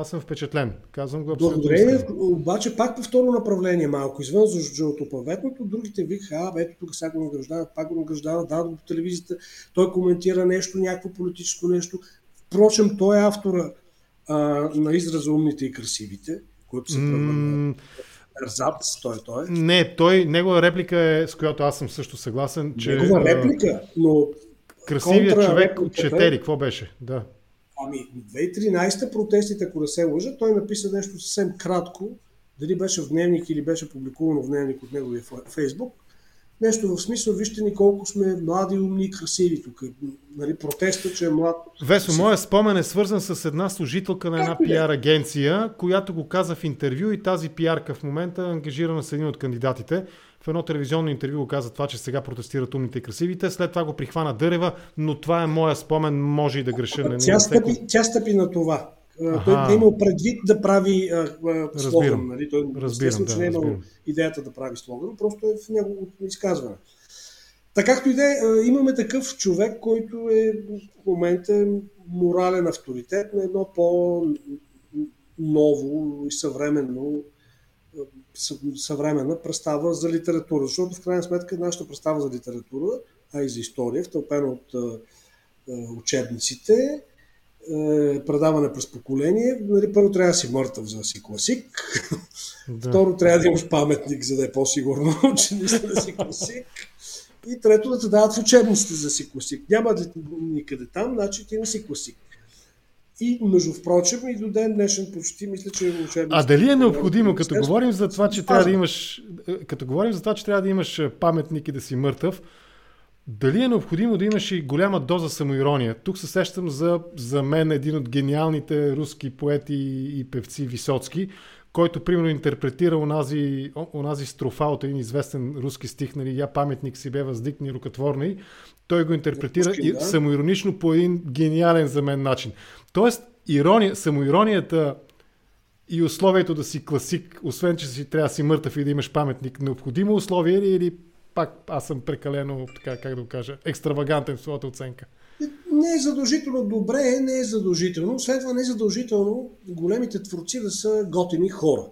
аз съм впечатлен. Казвам го абсолютно. Благодарение, обаче пак по второ направление малко, извън жълтоповетното, другите викаха, а, ето тук сега го награждават, пак го награждават, дават го по телевизията, той коментира нещо, някакво политическо нещо. Впрочем, той е автора а, на израза умните и красивите, който се превърна Ерзац, той, той. Не, той, негова реплика е, с която аз съм също съгласен, че... Негова реплика, но... Красивият човек от четери, какво беше? Да. Ами, 2013 протестите, ако не се лъжа, той написа нещо съвсем кратко, дали беше в дневник или беше публикувано в дневник от неговия фейсбук, Нещо в смисъл, вижте ни колко сме млади, умни и красиви тук. Нали, протеста, че е млад. Весо, моят спомен е свързан с една служителка на една пиар агенция, която го каза в интервю и тази пиарка в момента е ангажирана с един от кандидатите. В едно телевизионно интервю го каза това, че сега протестират умните и красивите. След това го прихвана Дърева, но това е моя спомен, може и да греша. На тя, стъпи, тя стъпи на това. Ага. Той е имал предвид да прави а, а, слоган. Нали? Той, разбирам, да, че не е имал идеята да прави слоган, просто е в неговото изказване. Така както и да е, имаме такъв човек, който е в момента морален авторитет на едно по-ново и съвременно съвременна представа за литература. Защото в крайна сметка нашата представа за литература, а и за история, втълпена от учебниците, е, предаване през поколение, нали, първо трябва да си мъртъв, за да си класик. [LAUGHS] Да. Второ, трябва да имаш паметник, за да е по-сигурно, [LAUGHS] че наистина да си класик. И трето, да те дават в учебниците за си класик. Няма никъде там, значи ти не си класик. И между впрочем и до ден днешен почти мисля, че учебниците... А дали е необходимо, като говорим за това, че трябва да имаш, като говорим за това, че трябва да имаш паметник и да си мъртъв, дали е необходимо да имаш и голяма доза самоирония? Тук се сещам за, за мен един от гениалните руски поети и певци Висоцки, който примерно интерпретира онази, онази строфа от един известен руски стих, нали, я паметник си бе въздикни рукотворни, той го интерпретира Пушкин, да. самоиронично по един гениален за мен начин. Тоест, ирония, самоиронията и условието да си класик, освен че си трябва да си мъртъв и да имаш паметник, необходимо условие или, или пак аз съм прекалено, така, как да го кажа, екстравагантен в своята оценка? Не е задължително добре, не е задължително. След това не е задължително големите творци да са готини хора.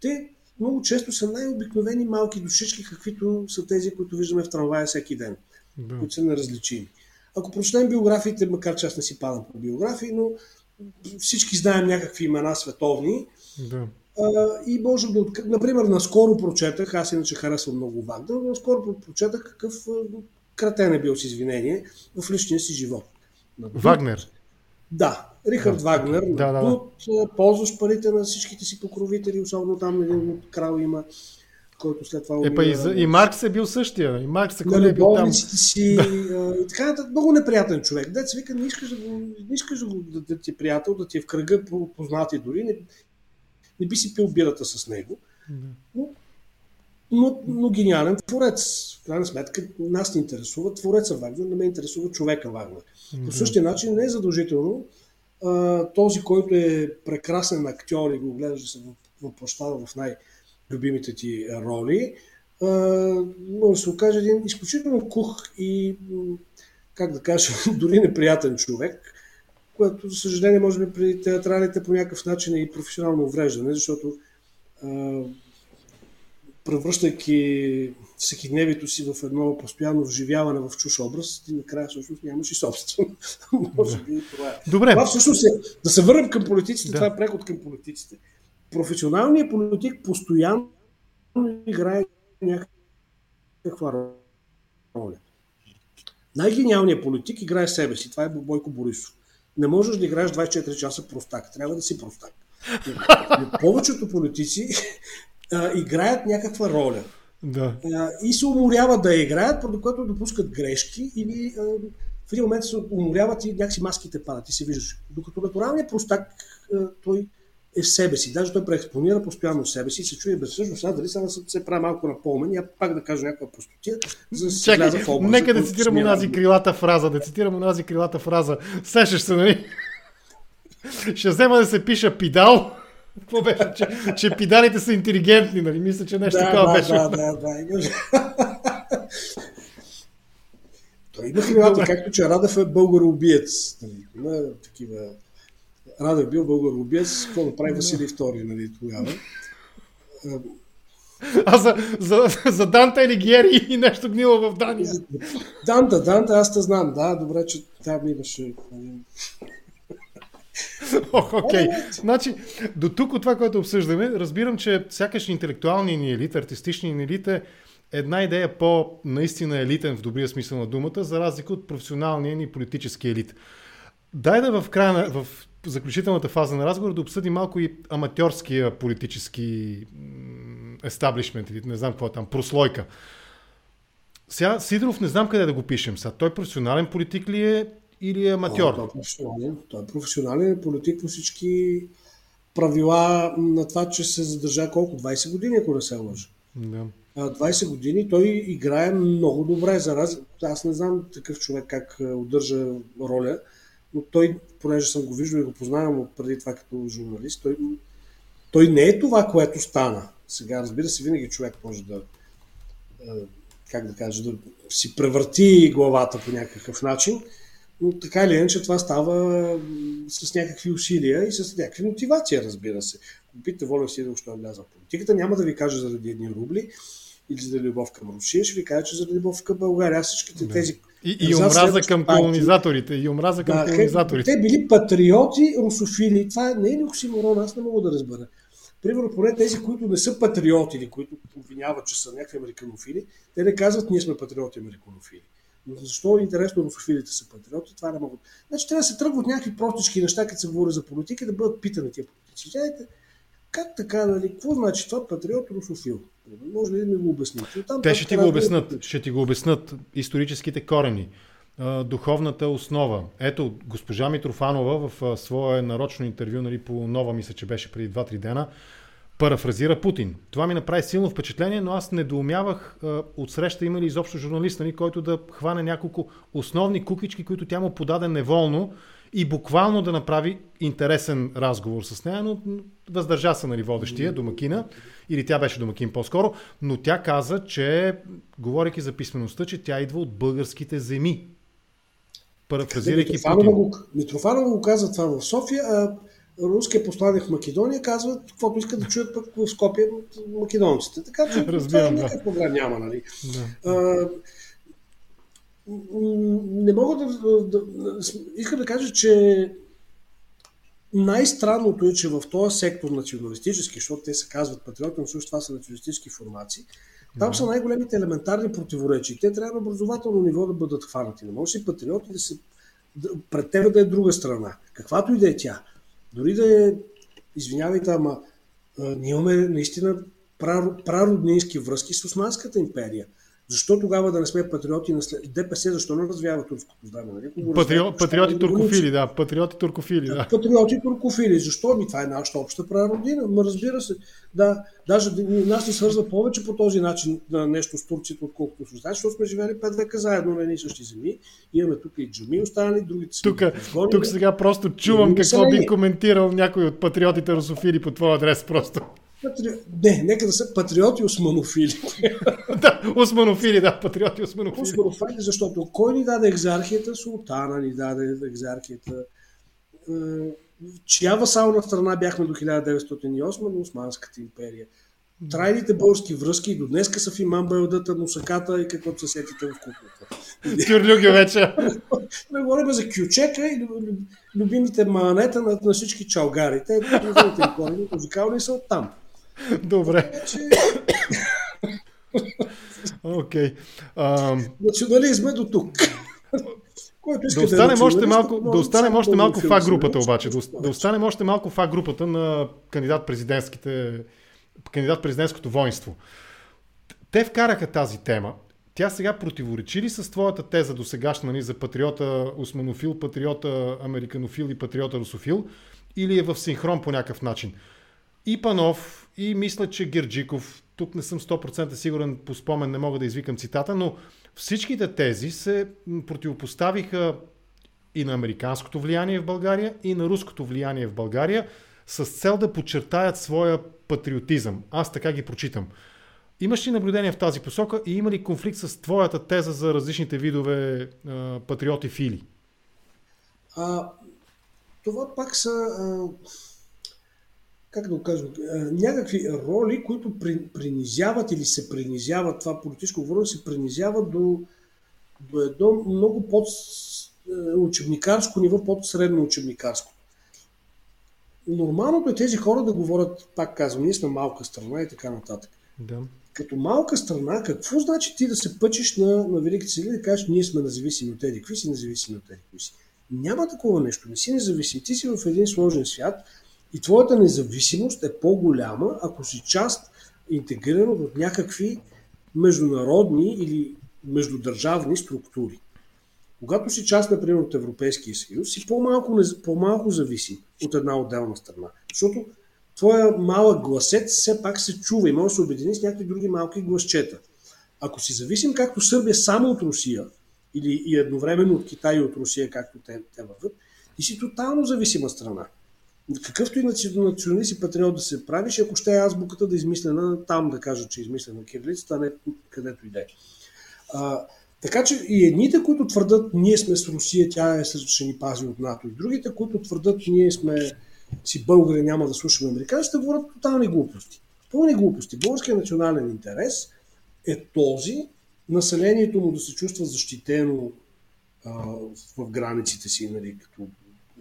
Те много често са най-обикновени малки душички, каквито са тези, които виждаме в трамвая всеки ден, да. които са неразличими. Ако прочетем биографиите, макар че аз не си падам по биографии, но всички знаем някакви имена световни. Да. А, и можем да. Например, наскоро прочетах, аз иначе харесвам много Вагнер, но наскоро прочетах какъв кратен е бил с извинение в личния си живот. Вагнер? Да, Рихард да, Вагнер. Да, да, да. ползваш парите на всичките си покровители, особено там един крал има който след това... Е, па и, и Маркс е бил същия. И Маркс е нали, е бил там. си [LAUGHS] да. и така, много неприятен човек. Деца вика, не искаш да, го, не искаш да, го, да, да ти е приятел, да ти е в кръга познати дори, не, не би си пил бирата с него. Но, но, но гениален творец. В крайна сметка нас не интересува твореца Вагнер, не ме интересува човека Вагнер. По същия начин не е задължително а, този, който е прекрасен актьор и го гледаш да се въплащава в най- любимите ти роли, може да се окаже един изключително кух и, как да кажа, [LAUGHS] дори неприятен човек, което, за съжаление, може би при театралите по някакъв начин е и професионално увреждане, защото превръщайки всекидневието си в едно постоянно вживяване в чуш образ, ти накрая всъщност нямаш и собствен. [LAUGHS] Може би това е. Добре. Това всъщност е, да се върнем към политиците, да. това е преход към политиците професионалният политик постоянно играе някаква роля. Най-гениалният политик играе себе си. Това е Бойко Борисов. Не можеш да играеш 24 часа простак. Трябва да си простак. Но повечето политици а, играят някаква роля. Да. А, и се уморяват да играят, поради което допускат грешки или а, в един момент се уморяват и някакси маските падат и се виждаш. Докато натуралният простак, а, той е в себе си. Даже той преекспонира постоянно себе си и се чуе без всъщност, дали сега се прави малко на помен, я пак да кажа някаква простотия, за да Чакай, в образа. Нека да цитирам онази крилата фраза, да цитирам онази крилата фраза. Сещаш се, нали? Ще взема да се пиша пидал. Какво беше? Че, че пидалите са интелигентни, нали? Мисля, че нещо да, такова да, беше. Да, да, да. Той има крилата, както че Радев е българоубиец. Нали? Има такива Радев бил българобиец, какво да прави Василий II, нали, тогава. А за, за, за Данта или Гери и нещо гнило в Дания? Данта, Данта, аз те знам, да, добре, че там имаше... Нали. Ох, окей. Okay. Значи, до тук от това, което обсъждаме, разбирам, че сякаш интелектуалният ни елит, архистичният ни елит е една идея по-наистина елитен в добрия смисъл на думата, за разлика от професионалния ни политически елит. Дай да в края в заключителната фаза на разговор да обсъдим малко и аматьорския политически естаблишмент, или не знам какво е там, прослойка. Сега Сидоров не знам къде да го пишем. Сега той професионален политик ли е или е аматьор? той, е професионален, той е професионален политик по всички правила на това, че се задържа колко? 20 години, ако не се лъжа. Да. 20 години той играе много добре. За раз... Аз не знам такъв човек как удържа роля, но той, понеже съм го виждал и го познавам от преди това като журналист, той, той не е това, което стана. Сега, разбира се, винаги човек може да как да кажа, да си превърти главата по някакъв начин, но така или иначе това става с някакви усилия и с някакви мотивация, разбира се. Питате Волен си да още вляза в политиката, няма да ви кажа заради едни рубли или заради любов към Русия, ще ви кажа, че заради любов към България. Аз всичките да. тези и, и омраза към колонизаторите. И омраза към да, колонизаторите. Те били патриоти, русофили. Това не е ли оксиморон? Аз не мога да разбера. Примерно, поне тези, които не са патриоти или които обвиняват, че са някакви американофили, те не казват, ние сме патриоти американофили. Но защо е интересно русофилите са патриоти, това не могат. Значи трябва да се тръгват някакви простички неща, като се говори за политика, да бъдат питани тия политици. Как така, нали? Какво значи това патриот русофил? Може ли да ми го обясните? Те ще ти го обяснат, ще ти го обяснат историческите корени духовната основа. Ето, госпожа Митрофанова в свое нарочно интервю нали, по нова, мисля, че беше преди 2-3 дена, парафразира Путин. Това ми направи силно впечатление, но аз недоумявах от среща има ли изобщо журналист, нали, който да хване няколко основни кукички, които тя му подаде неволно и буквално да направи интересен разговор с нея, но въздържа се нали, водещия, домакина, или тя беше домакин по-скоро, но тя каза, че, говоряки за писмеността, че тя идва от българските земи, парафразирайки Митрофанова го, Митрофанова го каза това в София, а руският посланник в Македония казва каквото искат да чуят пък в Скопия от македонците. Така че Разбирам, това да. проблем няма. Нали? Да. А, не мога да, да, да... Искам да кажа, че най-странното е, че в този сектор националистически, защото те се казват патриоти, но също това са националистически формации, там са най-големите елементарни противоречия. Те трябва на образователно ниво да бъдат хванати. Не може си патриоти да се да, пред тебе да е друга страна. Каквато и да е тя. Дори да е, извинявайте, ама ние имаме наистина прароднински връзки с Османската империя. Защо тогава да не сме патриоти на след... ДПС, защо не развява турското здание? Нали? Патрио... Патриоти туркофили, да. Патриоти туркофили, да. Патриоти туркофили. Защо? Ми това е нашата обща прародина. Ма разбира се. Да, даже нас ни свързва повече по този начин на нещо с турците, отколкото с Значи, защото сме живели пет века заедно на едни същи земи. Имаме тук и джами, останали, другите са. Тук, тук сега просто чувам какво би коментирал някой от патриотите русофили по твой адрес просто. Патри... Не, нека да са патриоти османофили. да, османофили, да, патриоти османофили. Османофили, защото кой ни даде екзархията? Султана ни даде екзархията. Е, чия васална страна бяхме до 1908 на Османската империя. Трайните български връзки до днеска са в имам байлдата, мусаката и каквото се сетите в кухнята. Тюрлюги вече. Не говорим за кючека и любимите манета на, на всички чалгари. Те, любимите корени, музикални са оттам. Добре. Окей. Национализм е до тук. да останем да още малко, да останем още малко в групата обаче. Да, да останем още малко в групата на кандидат президентските кандидат президентското воинство. Те вкараха тази тема. Тя сега противоречи ли с твоята теза до сегашна нали, за патриота османофил, патриота американофил и патриота русофил? Или е в синхрон по някакъв начин? И Панов, и мисля, че Герджиков, тук не съм 100% сигурен, по спомен не мога да извикам цитата, но всичките тези се противопоставиха и на американското влияние в България, и на руското влияние в България, с цел да подчертаят своя патриотизъм. Аз така ги прочитам. Имаш ли наблюдение в тази посока и има ли конфликт с твоята теза за различните видове а, патриоти фили? А, това пак са, а, как да го кажа, а, някакви роли, които при, принизяват или се принизяват, това политическо говорене се принизяват до, до едно много под учебникарско ниво, под средно учебникарско. Нормалното е тези хора да говорят, пак казвам, ние сме малка страна и така нататък. Да. Като малка страна, какво значи ти да се пъчиш на, на великите сили и да кажеш, ние сме независими от еди, какви си независими от еди, какви си. Няма такова нещо. Не си независим. Ти си в един сложен свят и твоята независимост е по-голяма, ако си част интегриран от някакви международни или междудържавни структури. Когато си част, например, от Европейския съюз, си по-малко, по-малко зависи от една отделна страна. Защото твоя малък гласец все пак се чува и може да се обедини с някакви други малки гласчета. Ако си зависим както Сърбия само от Русия, или и едновременно от Китай и от Русия, както те, те върват, ти си тотално зависима страна. Какъвто и националист и патриот да се правиш, ако ще е азбуката да е измислена там, да кажа, че е измислена кирилицата, а не където и да е. Така че и едните, които твърдат, ние сме с Русия, тя е, ще ни пази от НАТО, и другите, които твърдат, ние сме си българи, няма да слушаме американците, говорят тотални глупости. Пълни глупости. Българският национален интерес е този, населението му да се чувства защитено а, в границите си, нали, като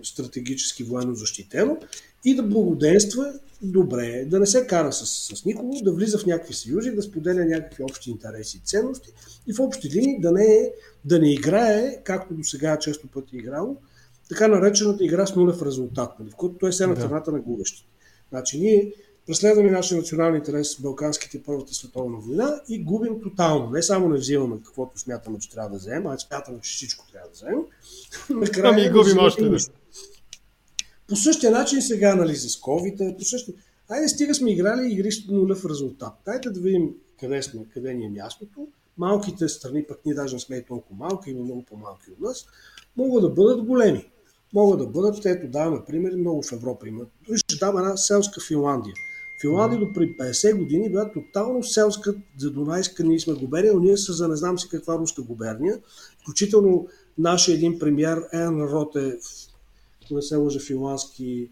стратегически военно защитено и да благоденства добре, да не се кара с, с никого, да влиза в някакви съюзи, да споделя някакви общи интереси и ценности и в общи линии да не, да не играе, както до сега често пъти е играло, така наречената игра с нулев резултат, нали, в който той е на страната на губещите. Значи ние преследваме нашия национален интерес в Балканските Първата световна война и губим тотално. Не само не взимаме каквото смятаме, че трябва да вземем, а смятаме, че всичко трябва да вземем. [LAUGHS] Накрая ами губим още. Да. По същия начин сега, нали, с COVID, по същия... Айде, стига сме играли игри с нулев резултат. Дайте да видим къде сме, къде ни е мястото. Малките страни, пък ние даже не сме толкова малки, има много по-малки от нас, могат да бъдат големи. Могат да бъдат, ето даваме примери, много в Европа има. Ще дам една селска Финландия. Финландия до при 50 години била тотално селска за Дунайска, ние сме губерния, но ние са за не знам си каква руска губерния. Включително нашия един премьер Ен Роте ако не се лъжа, финландски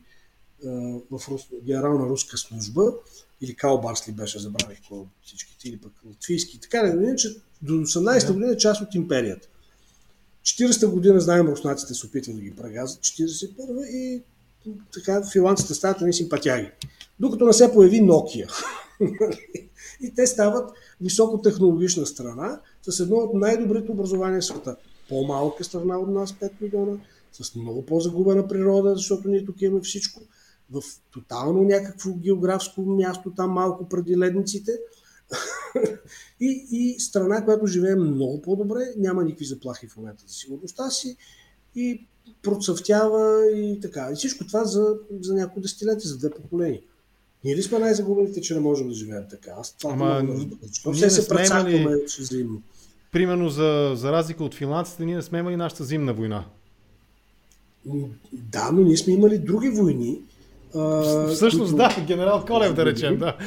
в рус, генерална руска служба, или Калбарс ли беше, забравих по всичките, или пък латвийски. Така не, че до 18-та година е част от империята. 40-та година, знаем, руснаците се опитват да ги прегазат, 41-та и така финландците стават не симпатяги. Докато не се появи Nokia. [LAUGHS] и те стават високотехнологична страна с едно от най-добрите образования в света. По-малка страна от нас, 5 милиона, с много по-загубена природа, защото ние тук имаме всичко в тотално някакво географско място, там малко преди ледниците. [LAUGHS] и, и страна, която живее много по-добре, няма никакви заплахи в момента за сигурността си и процъфтява и така. И всичко това за, за няколко десетилетия, за две поколения. Ние ли сме най-загубените, че не можем да живеем така? Аз това Ама, не. Защо все се прецакваме взаимно? Примерно, за, за разлика от финландците, ние не сме имали нашата зимна война. Да, но ние сме имали други войни. А, Всъщност които... да, генерал Колев да речем, да.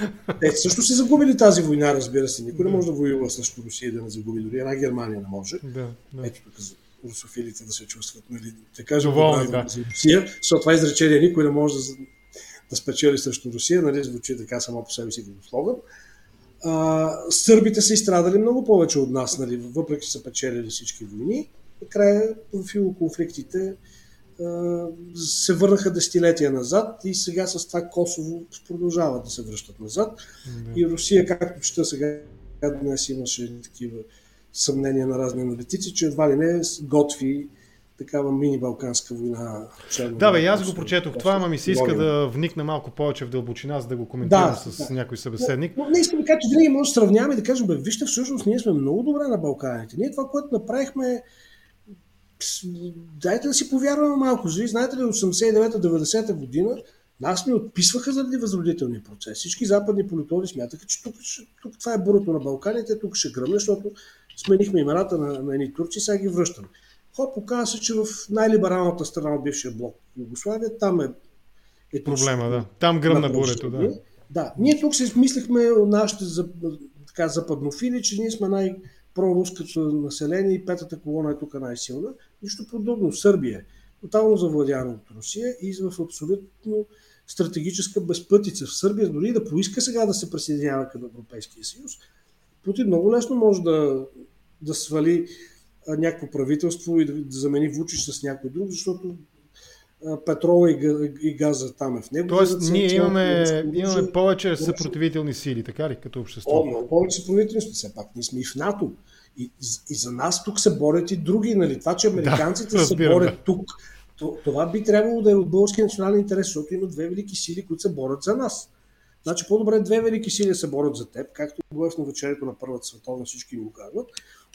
Те също са загубили тази война, разбира се. Никой да. не може да воюва срещу Русия да не загуби. Дори една Германия не може. Да, да. Ето тук русофилите да се чувстват, нали, да кажем, Доволни, да. за Русия, защото това изречение никой не може да, да спечели срещу Русия, нали, звучи така само по себе си като слоган. А, сърбите са изстрадали много повече от нас, нали, въпреки че са печелили всички войни. Накрая в конфликтите се върнаха десетилетия назад и сега с това Косово продължават да се връщат назад. Mm-hmm. И Русия, както чета сега, днес имаше такива съмнения на разни аналитици, че едва ли не готви такава мини-балканска война. Да, бе, аз го прочетох това, ама ми се иска да вникна малко повече в дълбочина, за да го коментирам да, с да. някой събеседник. Но, но не искам да кажа, че винаги може да сравняваме и да кажем, бе, вижте, всъщност ние сме много добре на Балканите. Ние това, което направихме, дайте да си повярваме малко. Знаете ли, 89-90 година нас ни отписваха заради възродителния процес. Всички западни политоли смятаха, че тук, тук това е бурото на Балканите, тук ще гръмне, защото сменихме имената на, на едни турци, сега ги връщаме. Хоп, оказа се, че в най-либералната страна от бившия блок Югославия, там е, е проблема, да. Там гръмна бурето, да. Да, ние тук се измислихме нашите така, западнофили, че ние сме най- проруското население и петата колона е тук най-силна. Нищо подобно. Сърбия е тотално завладяна от Русия и в абсолютно стратегическа безпътица. В Сърбия дори да поиска сега да се присъединява към Европейския съюз, Путин много лесно може да, да свали някакво правителство и да, да замени Вучич с някой друг, защото петрола и, и газа там е в него. Тоест, ние имаме, имаме повече съпротивителни сили, така ли, като общество? О, много повече съпротивителни сили. Все пак ние сме и в НАТО. И, и за нас тук се борят и други. Нали? Това, че американците да, се борят да. тук, това би трябвало да е от български национален интерес, защото има две велики сили, които се борят за нас. Значи по-добре две велики сили се борят за теб, както го в навечерието на Първата световна всички го казват,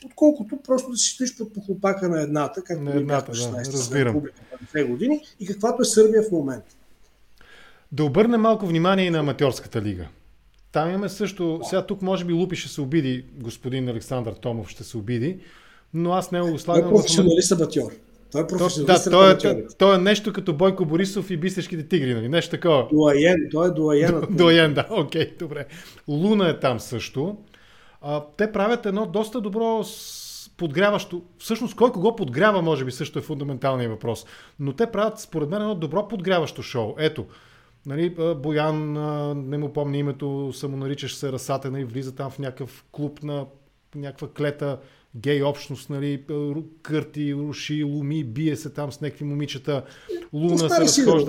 отколкото просто да си стоиш под похлопака на едната, както на едната, да, разбирам. 50 години и каквато е Сърбия в момента. Да обърнем малко внимание и на аматьорската лига. Там имаме също, сега тук може би Лупи ще се обиди, господин Александър Томов ще се обиди, но аз не го слагам... Той е професионалист абатьор. Той е професионалист да, той, е, той, той е нещо като Бойко Борисов и бисешките тигри, нали? Нещо такова. Дуаен, той е дуаен. Дуаен, да, окей, okay, добре. Луна е там също. А, те правят едно доста добро подгряващо. Всъщност, кой кого подгрява, може би също е фундаменталният въпрос. Но те правят, според мен, едно добро подгряващо шоу. Ето, Нали, Боян, не му помня името, самонаричаш се Расате, нали, влиза там в някакъв клуб на някаква клета, гей общност, нали, кърти, руши, луми, бие се там с някакви момичета, Луна се разхожда. Сидоров,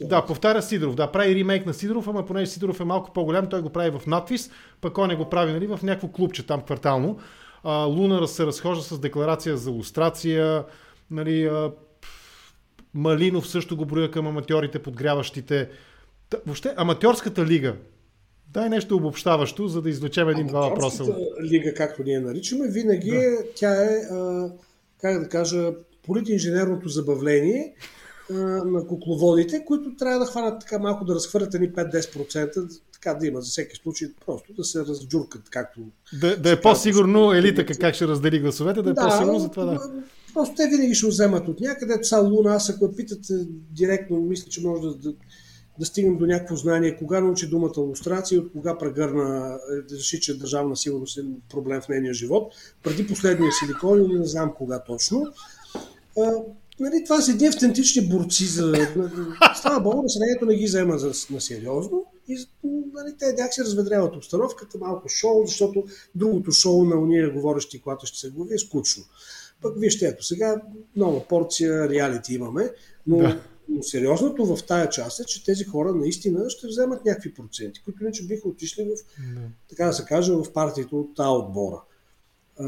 да, да, повтаря Сидоров, да, прави ремейк на Сидоров, ама понеже Сидоров е малко по-голям, той го прави в надвис, пък он не го прави нали, в някакво клубче там квартално. А, Луна се разхожда с декларация за лустрация, нали, а, Малинов също го броя към аматьорите, подгряващите. Въобще, аматьорската лига. Дай нещо обобщаващо, за да извлечем един-два въпроса. лига, както ние наричаме, винаги да. е, тя е, а, как да кажа, политинженерното забавление а, на кукловодите, които трябва да хванат така малко да разхвърлят ни 5-10%, така да има за всеки случай, просто да се разджуркат, както... Да, да е по-сигурно елита как ще раздели гласовете, да е да, по-сигурно за това да... Просто те винаги ще вземат от някъде. Са Луна, аз ако питате директно, мисля, че може да, да, да стигнем до някакво знание, кога научи думата иллюстрация, от кога прегърна, да реши, че държавна сигурност е проблем в нейния живот. Преди последния силикон или не знам кога точно. А, нали, това са едни автентични борци за... Става Богу, населението не ги взема за, на сериозно и нали, те някакси разведряват обстановката, малко шоу, защото другото шоу на уния говорещи, когато ще се глави, е скучно. Пък вижте, ето сега нова порция реалити имаме, но, да. Но сериозното в тая част е, че тези хора наистина ще вземат някакви проценти, които иначе биха отишли в, да. така да се каже, в партията от А отбора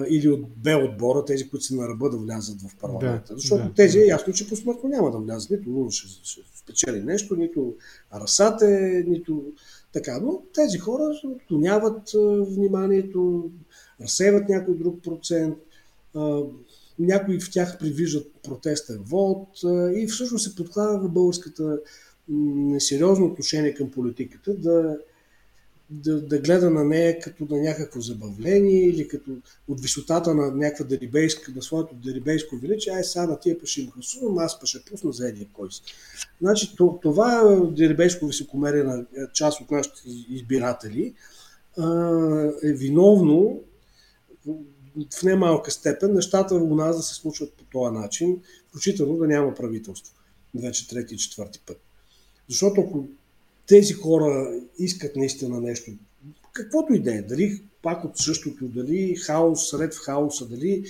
или от Б отбора, тези, които са на ръба да влязат в парламента. Да, Защото да, тези е ясно, че посмъртно няма да влязат. Нито Луна ще, ще спечели нещо, нито Арасате, нито така. Но тези хора отклоняват вниманието, разсейват някой друг процент, някои в тях предвиждат протестен вод и всъщност се подклада в българската несериозно отношение към политиката да, да, да гледа на нея като на някакво забавление или като от висотата на някаква дерибейска, на своето дерибейско величие, ай сега на тия па им гласувам, аз па пусна за един кой си. Значи това дерибейско високомерие на част от нашите избиратели е виновно в немалка степен нещата у нас да се случват по този начин, включително да няма правителство. Вече трети и четвърти път. Защото ако тези хора искат наистина нещо, каквото и да е, дали пак от същото, дали хаос сред в хаоса, дали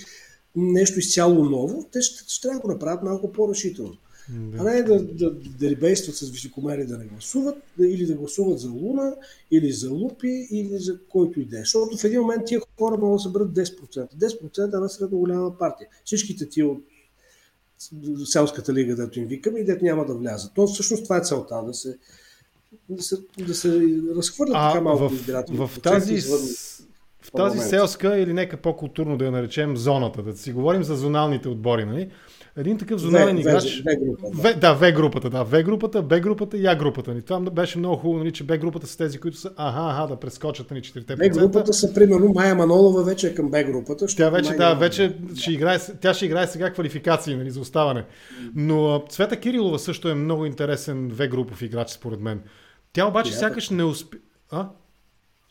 нещо изцяло ново, те ще, ще трябва да го направят малко по-решително. Да. А не да, да, да рибействат с високомери да не гласуват, да, или да гласуват за Луна, или за Лупи, или за който и да е. Защото в един момент тия хора могат да съберат 10%. 10% е една средно голяма партия. Всичките тия от селската лига, дето им викаме, и дето няма да влязат. То всъщност това е целта, да се, да се, да се разхвърлят а, така малко избиратели. В, в тази, в тази селска или нека по-културно да я наречем зоната, да си говорим за зоналните отбори, нали? Един такъв зонален играч. В, групата, да. В, да, В групата, да. В групата, Б групата и А групата. Ни. Това беше много хубаво, нали, че Б групата са тези, които са аха, аха, да прескочат ни 4%. Б групата са примерно Майя Манолова вече е към Б групата. Тя вече, да, вече ще играе, тя ще играе сега квалификации нали, за оставане. Но Цвета Кирилова също е много интересен В групов играч, според мен. Тя обаче сякаш не успя. А?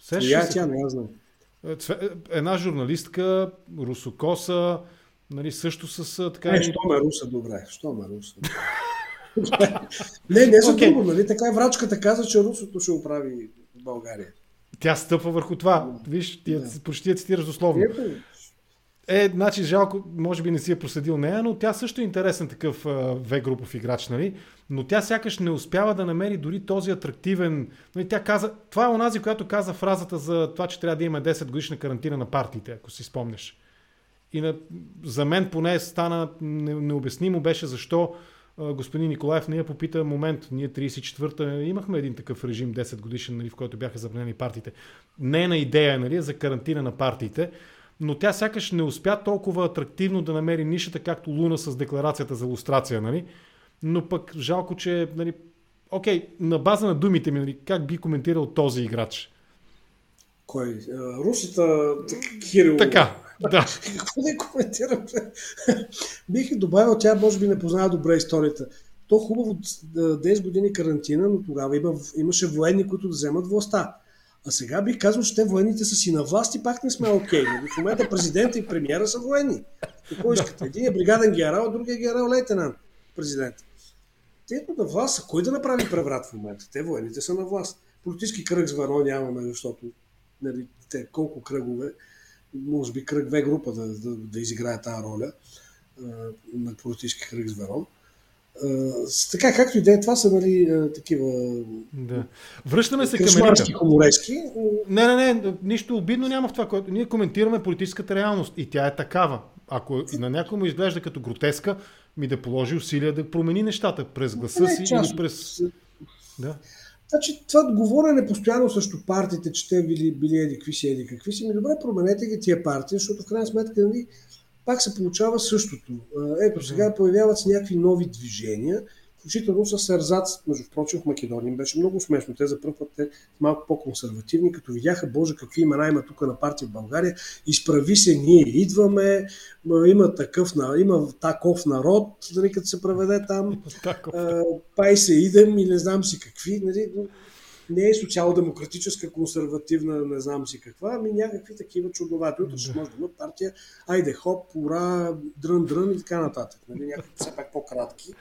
Сега тя не знам. Една журналистка, русокоса, Нали, също с така... Не, що ме руса, добре. Що ме руса? не, не за okay. друго, нали? Така и врачката каза, че русото ще оправи България. Тя стъпва върху това. Виж, ти, да. почти я цитираш дословно. Е, значи жалко, може би не си е проследил нея, но тя също е интересен такъв В-групов играч, нали? Но тя сякаш не успява да намери дори този атрактивен... Нали, тя каза... Това е онази, която каза фразата за това, че трябва да има 10 годишна карантина на партиите, ако си спомняш. И на, за мен поне стана не, необяснимо беше защо господин Николаев не я попита момент. Ние 34-та имахме един такъв режим 10 годишен, нали, в който бяха забранени партиите. Не е на идея нали, за карантина на партиите, но тя сякаш не успя толкова атрактивно да намери нишата, както Луна с декларацията за лустрация. Нали? Но пък жалко, че нали, окей, на база на думите ми, нали, как би коментирал този играч? Кой? Русата Кирил. Така, да. Какво да коментирам? Бих добавил, тя може би не познава добре историята. То хубаво 10 години карантина, но тогава има, имаше военни, които да вземат властта. А сега бих казал, че те военните са си на власт и пак не сме окей. Okay. В момента президента и премиера са военни. Какво искате? Един е бригаден генерал, другия е генерал лейтенант президент. Те на власт. Кой да направи преврат в момента? Те военните са на власт. Политически кръг звено нямаме, защото нали, те колко кръгове, може би кръг две група да, да, да изиграе тази роля на политически кръг звено. Uh, така, както и да е, това са нали, uh, такива. Да. Връщаме се към хуморески. Не, не, не, нищо обидно няма в това, което ние коментираме политическата реалност и тя е такава. Ако и на някой му изглежда като гротеска, ми да положи усилия да промени нещата през гласа си или през... Да. Значи, това говорене постоянно срещу партиите, че те били, били еди какви си, еди какви си, ми добре, променете ги тия партии, защото в крайна сметка нали, пак се получава същото. Ето, сега появяват се някакви нови движения, включително с Ерзац, между прочим в Македония им беше много смешно. Те за първ път те малко по-консервативни, като видяха, боже, какви имена има тук на партия в България, изправи се, ние идваме, има такъв, има таков народ, нали, като се преведе там, пай се идем и не знам си какви, нали, не е социал-демократическа, консервативна, не знам си каква, ами някакви такива чудновати. Утре ще може да има партия, айде хоп, ура, дрън, дрън и така нататък. Нали, някакви все пак по-кратки.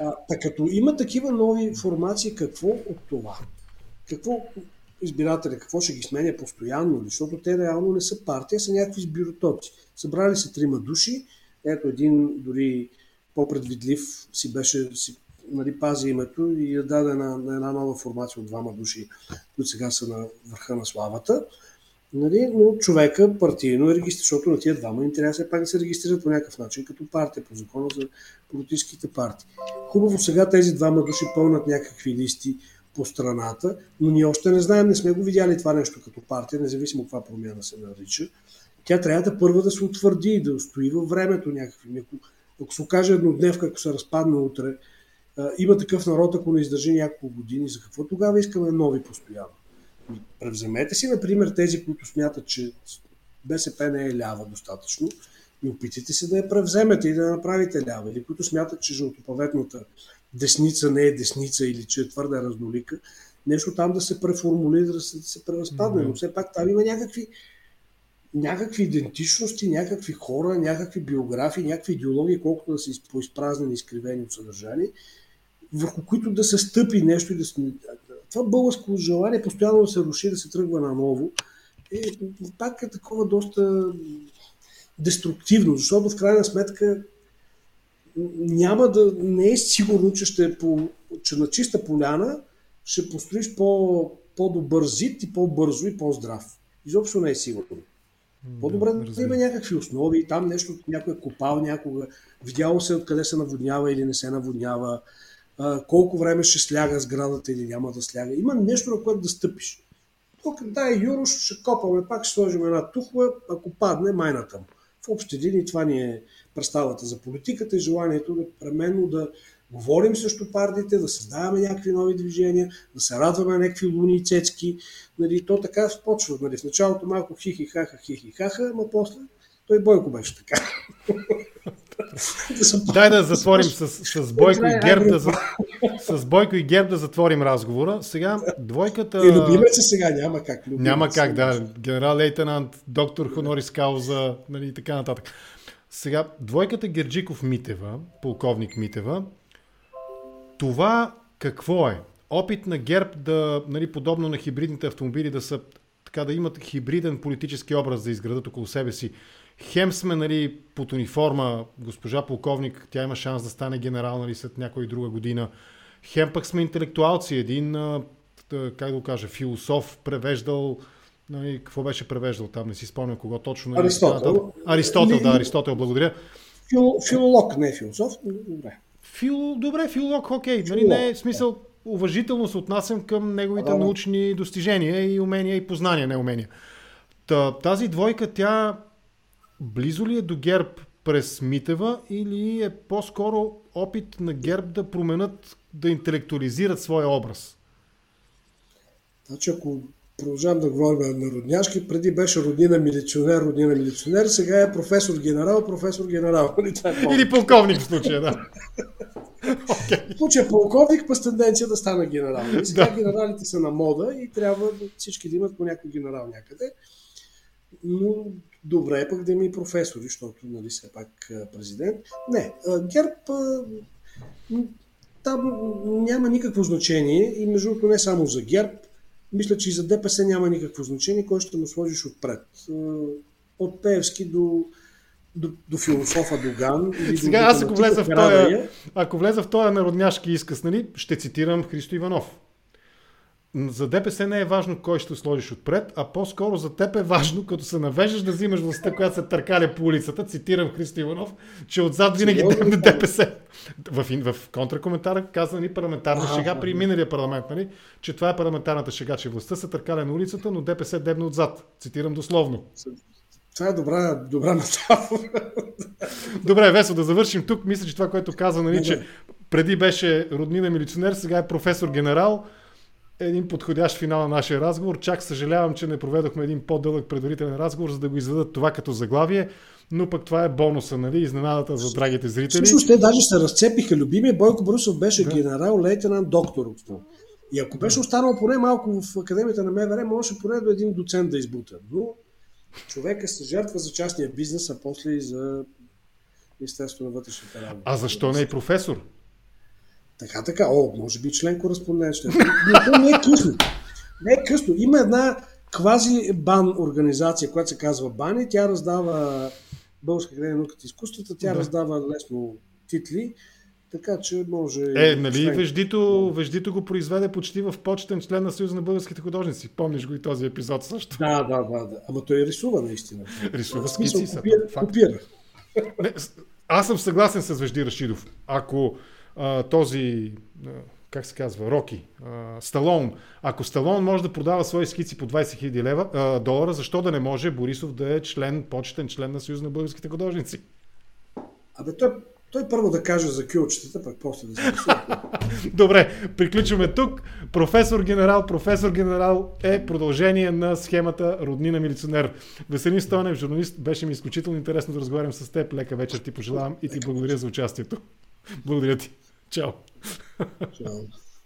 А, като има такива нови формации, какво от това? Какво избиратели, какво ще ги сменя постоянно, защото те реално не са партия, са някакви сбиротоци. Събрали се трима души, ето един дори по-предвидлив си беше, си, нали, пази името и я даде на, на една нова формация от двама души, които сега са на върха на славата. Нали, но човека партийно е регистриран, защото на тия двама им трябва все пак да се регистрират по някакъв начин като партия, по закона за политическите партии. Хубаво сега тези двама души пълнат някакви листи по страната, но ние още не знаем, не сме го видяли това нещо като партия, независимо каква промяна се нарича. Тя трябва да първа да се утвърди да устои във времето някакви. Ако, ако се окаже еднодневка, ако се разпадне утре, има такъв народ, ако не издържи няколко години, за какво тогава искаме нови постоянно? Превземете си, например, тези, които смятат, че БСП не е лява достатъчно и опитайте се да я превземете и да я направите лява. Или които смятат, че жълтопаветната десница не е десница или че е твърда разнолика, нещо там да се преформулира, да се, да се преразпадне. Но все пак там има някакви, някакви идентичности, някакви хора, някакви биографии, някакви идеологии, колкото да са поизпразнени, изкривени от съдържание, върху които да се стъпи нещо и да се това българско желание постоянно да се руши, да се тръгва наново, е пак е такова доста деструктивно, защото в крайна сметка няма да, не е сигурно, че, ще е по, че на чиста поляна ще построиш по, по-добър зид и по-бързо и по-здрав. Изобщо не е сигурно. По-добре да, да има някакви основи, там нещо, някой е копал някога, видяло се откъде се наводнява или не се наводнява, колко време ще сляга сградата или няма да сляга. Има нещо, на което да стъпиш. Тук, да, Юрош, ще копаме, пак ще сложим една тухла, ако падне майната му. В общи линии това ни е представата за политиката и желанието да пременно да говорим срещу партиите, да създаваме някакви нови движения, да се радваме на някакви луни и цецки. Нали, то така почва. Нали, в началото малко хихи-хаха, хихи-хаха, ама после той Бойко беше така. [LAUGHS] Дай да затворим с, с Бойко и Герб да, с Бойко и Герб да затворим разговора. Сега двойката... И любимеца сега няма как. Любимец. Няма как, да. Генерал лейтенант, доктор Хонорис Кауза нали, и така нататък. Сега, двойката Герджиков Митева, полковник Митева, това какво е? Опит на ГЕРБ да, нали, подобно на хибридните автомобили, да са така да имат хибриден политически образ да изградат около себе си хем сме нали, под униформа, госпожа полковник, тя има шанс да стане генерал нали, след някоя друга година. Хем пък сме интелектуалци, един, как да го кажа, философ, превеждал, нали, какво беше превеждал там, не си спомням кого точно. Нали, Аристотел. Аристотел, да, Аристотел, благодаря. Фил, филолог, не философ, добре. Фил, добре, филолог, окей. Нали, не е смисъл, уважително се отнасям към неговите да, научни достижения и умения и познания, не умения. Та, тази двойка, тя близо ли е до ГЕРБ през Митева или е по-скоро опит на ГЕРБ да променят, да интелектуализират своя образ? Значи, ако продължавам да говорим на родняшки, преди беше роднина милиционер, роднина милиционер, сега е професор генерал, професор генерал. [LAUGHS] Е или полковник в случая, да. okay. [LAUGHS] В случая полковник, пъс тенденция да стана генерал. И сега да. генералите са на мода и трябва всички да имат по някой генерал някъде. Но добре е пък да има и професори, защото нали все пак президент. Не, ГЕРБ там няма никакво значение и между другото не само за ГЕРБ, мисля, че и за ДПС няма никакво значение, кой ще му сложиш отпред. От Пеевски до, до, до философа Доган. Или Сега аз ако влеза, в този, ако влеза в този народняшки изказ, нали, ще цитирам Христо Иванов за ДПС не е важно кой ще сложиш отпред, а по-скоро за теб е важно, като се навеждаш да взимаш властта, която се търкаля по улицата, цитирам Христо Иванов, че отзад винаги дебне ДПС. В, в контракоментара каза ни парламентарна а, шега при миналия парламент, нали? че това е парламентарната шега, че властта се търкаля на улицата, но ДПС дебне отзад. Цитирам дословно. Това е добра, добра метафора. Добре, Весо, да завършим тук. Мисля, че това, което каза, нали, че преди беше роднина милиционер, сега е професор генерал един подходящ финал на нашия разговор. Чак съжалявам, че не проведохме един по-дълъг предварителен разговор, за да го изведат това като заглавие, но пък това е бонуса, нали? Изненадата за драгите зрители. Всъщност те даже се разцепиха. Любимия Бойко Брусов беше да. генерал, лейтенант, доктор. И ако беше останал поне малко в Академията на МВР, можеше поне до един доцент да избута. Но човека се жертва за частния бизнес, а после и за Министерство на вътрешните работи. А защо не и професор? Така, така. О, може би член кореспондент ще. Но то не е късно. Не е късно. Има една квази бан организация, която се казва Бани. Тя раздава Българска академия на науката и изкуствата, тя да. раздава лесно титли, така че може... Е, нали Веждито, Веждито го произведе почти в почетен член на Съюза на българските художници. Помниш го и този епизод също. Да, да, да. да. Ама той рисува наистина. Рисува скици. Копира. копира. Не, аз съм съгласен с Вежди Рашидов. Ако а, този, а, как се казва, Роки, а, Сталон. Ако Сталон може да продава свои скици по 20 000 лева, а, долара, защо да не може Борисов да е член, почетен член на Съюз на българските художници? Абе, той, той първо да каже за кюлчетата, пък после да се [LAUGHS] Добре, приключваме тук. Професор генерал, професор генерал е продължение на схемата роднина милиционер. Веселин Стойнев, журналист, беше ми изключително интересно да разговарям с теб. Лека вечер ти пожелавам и ти благодаря за участието. Благодаря ти. Ciao. Ciao.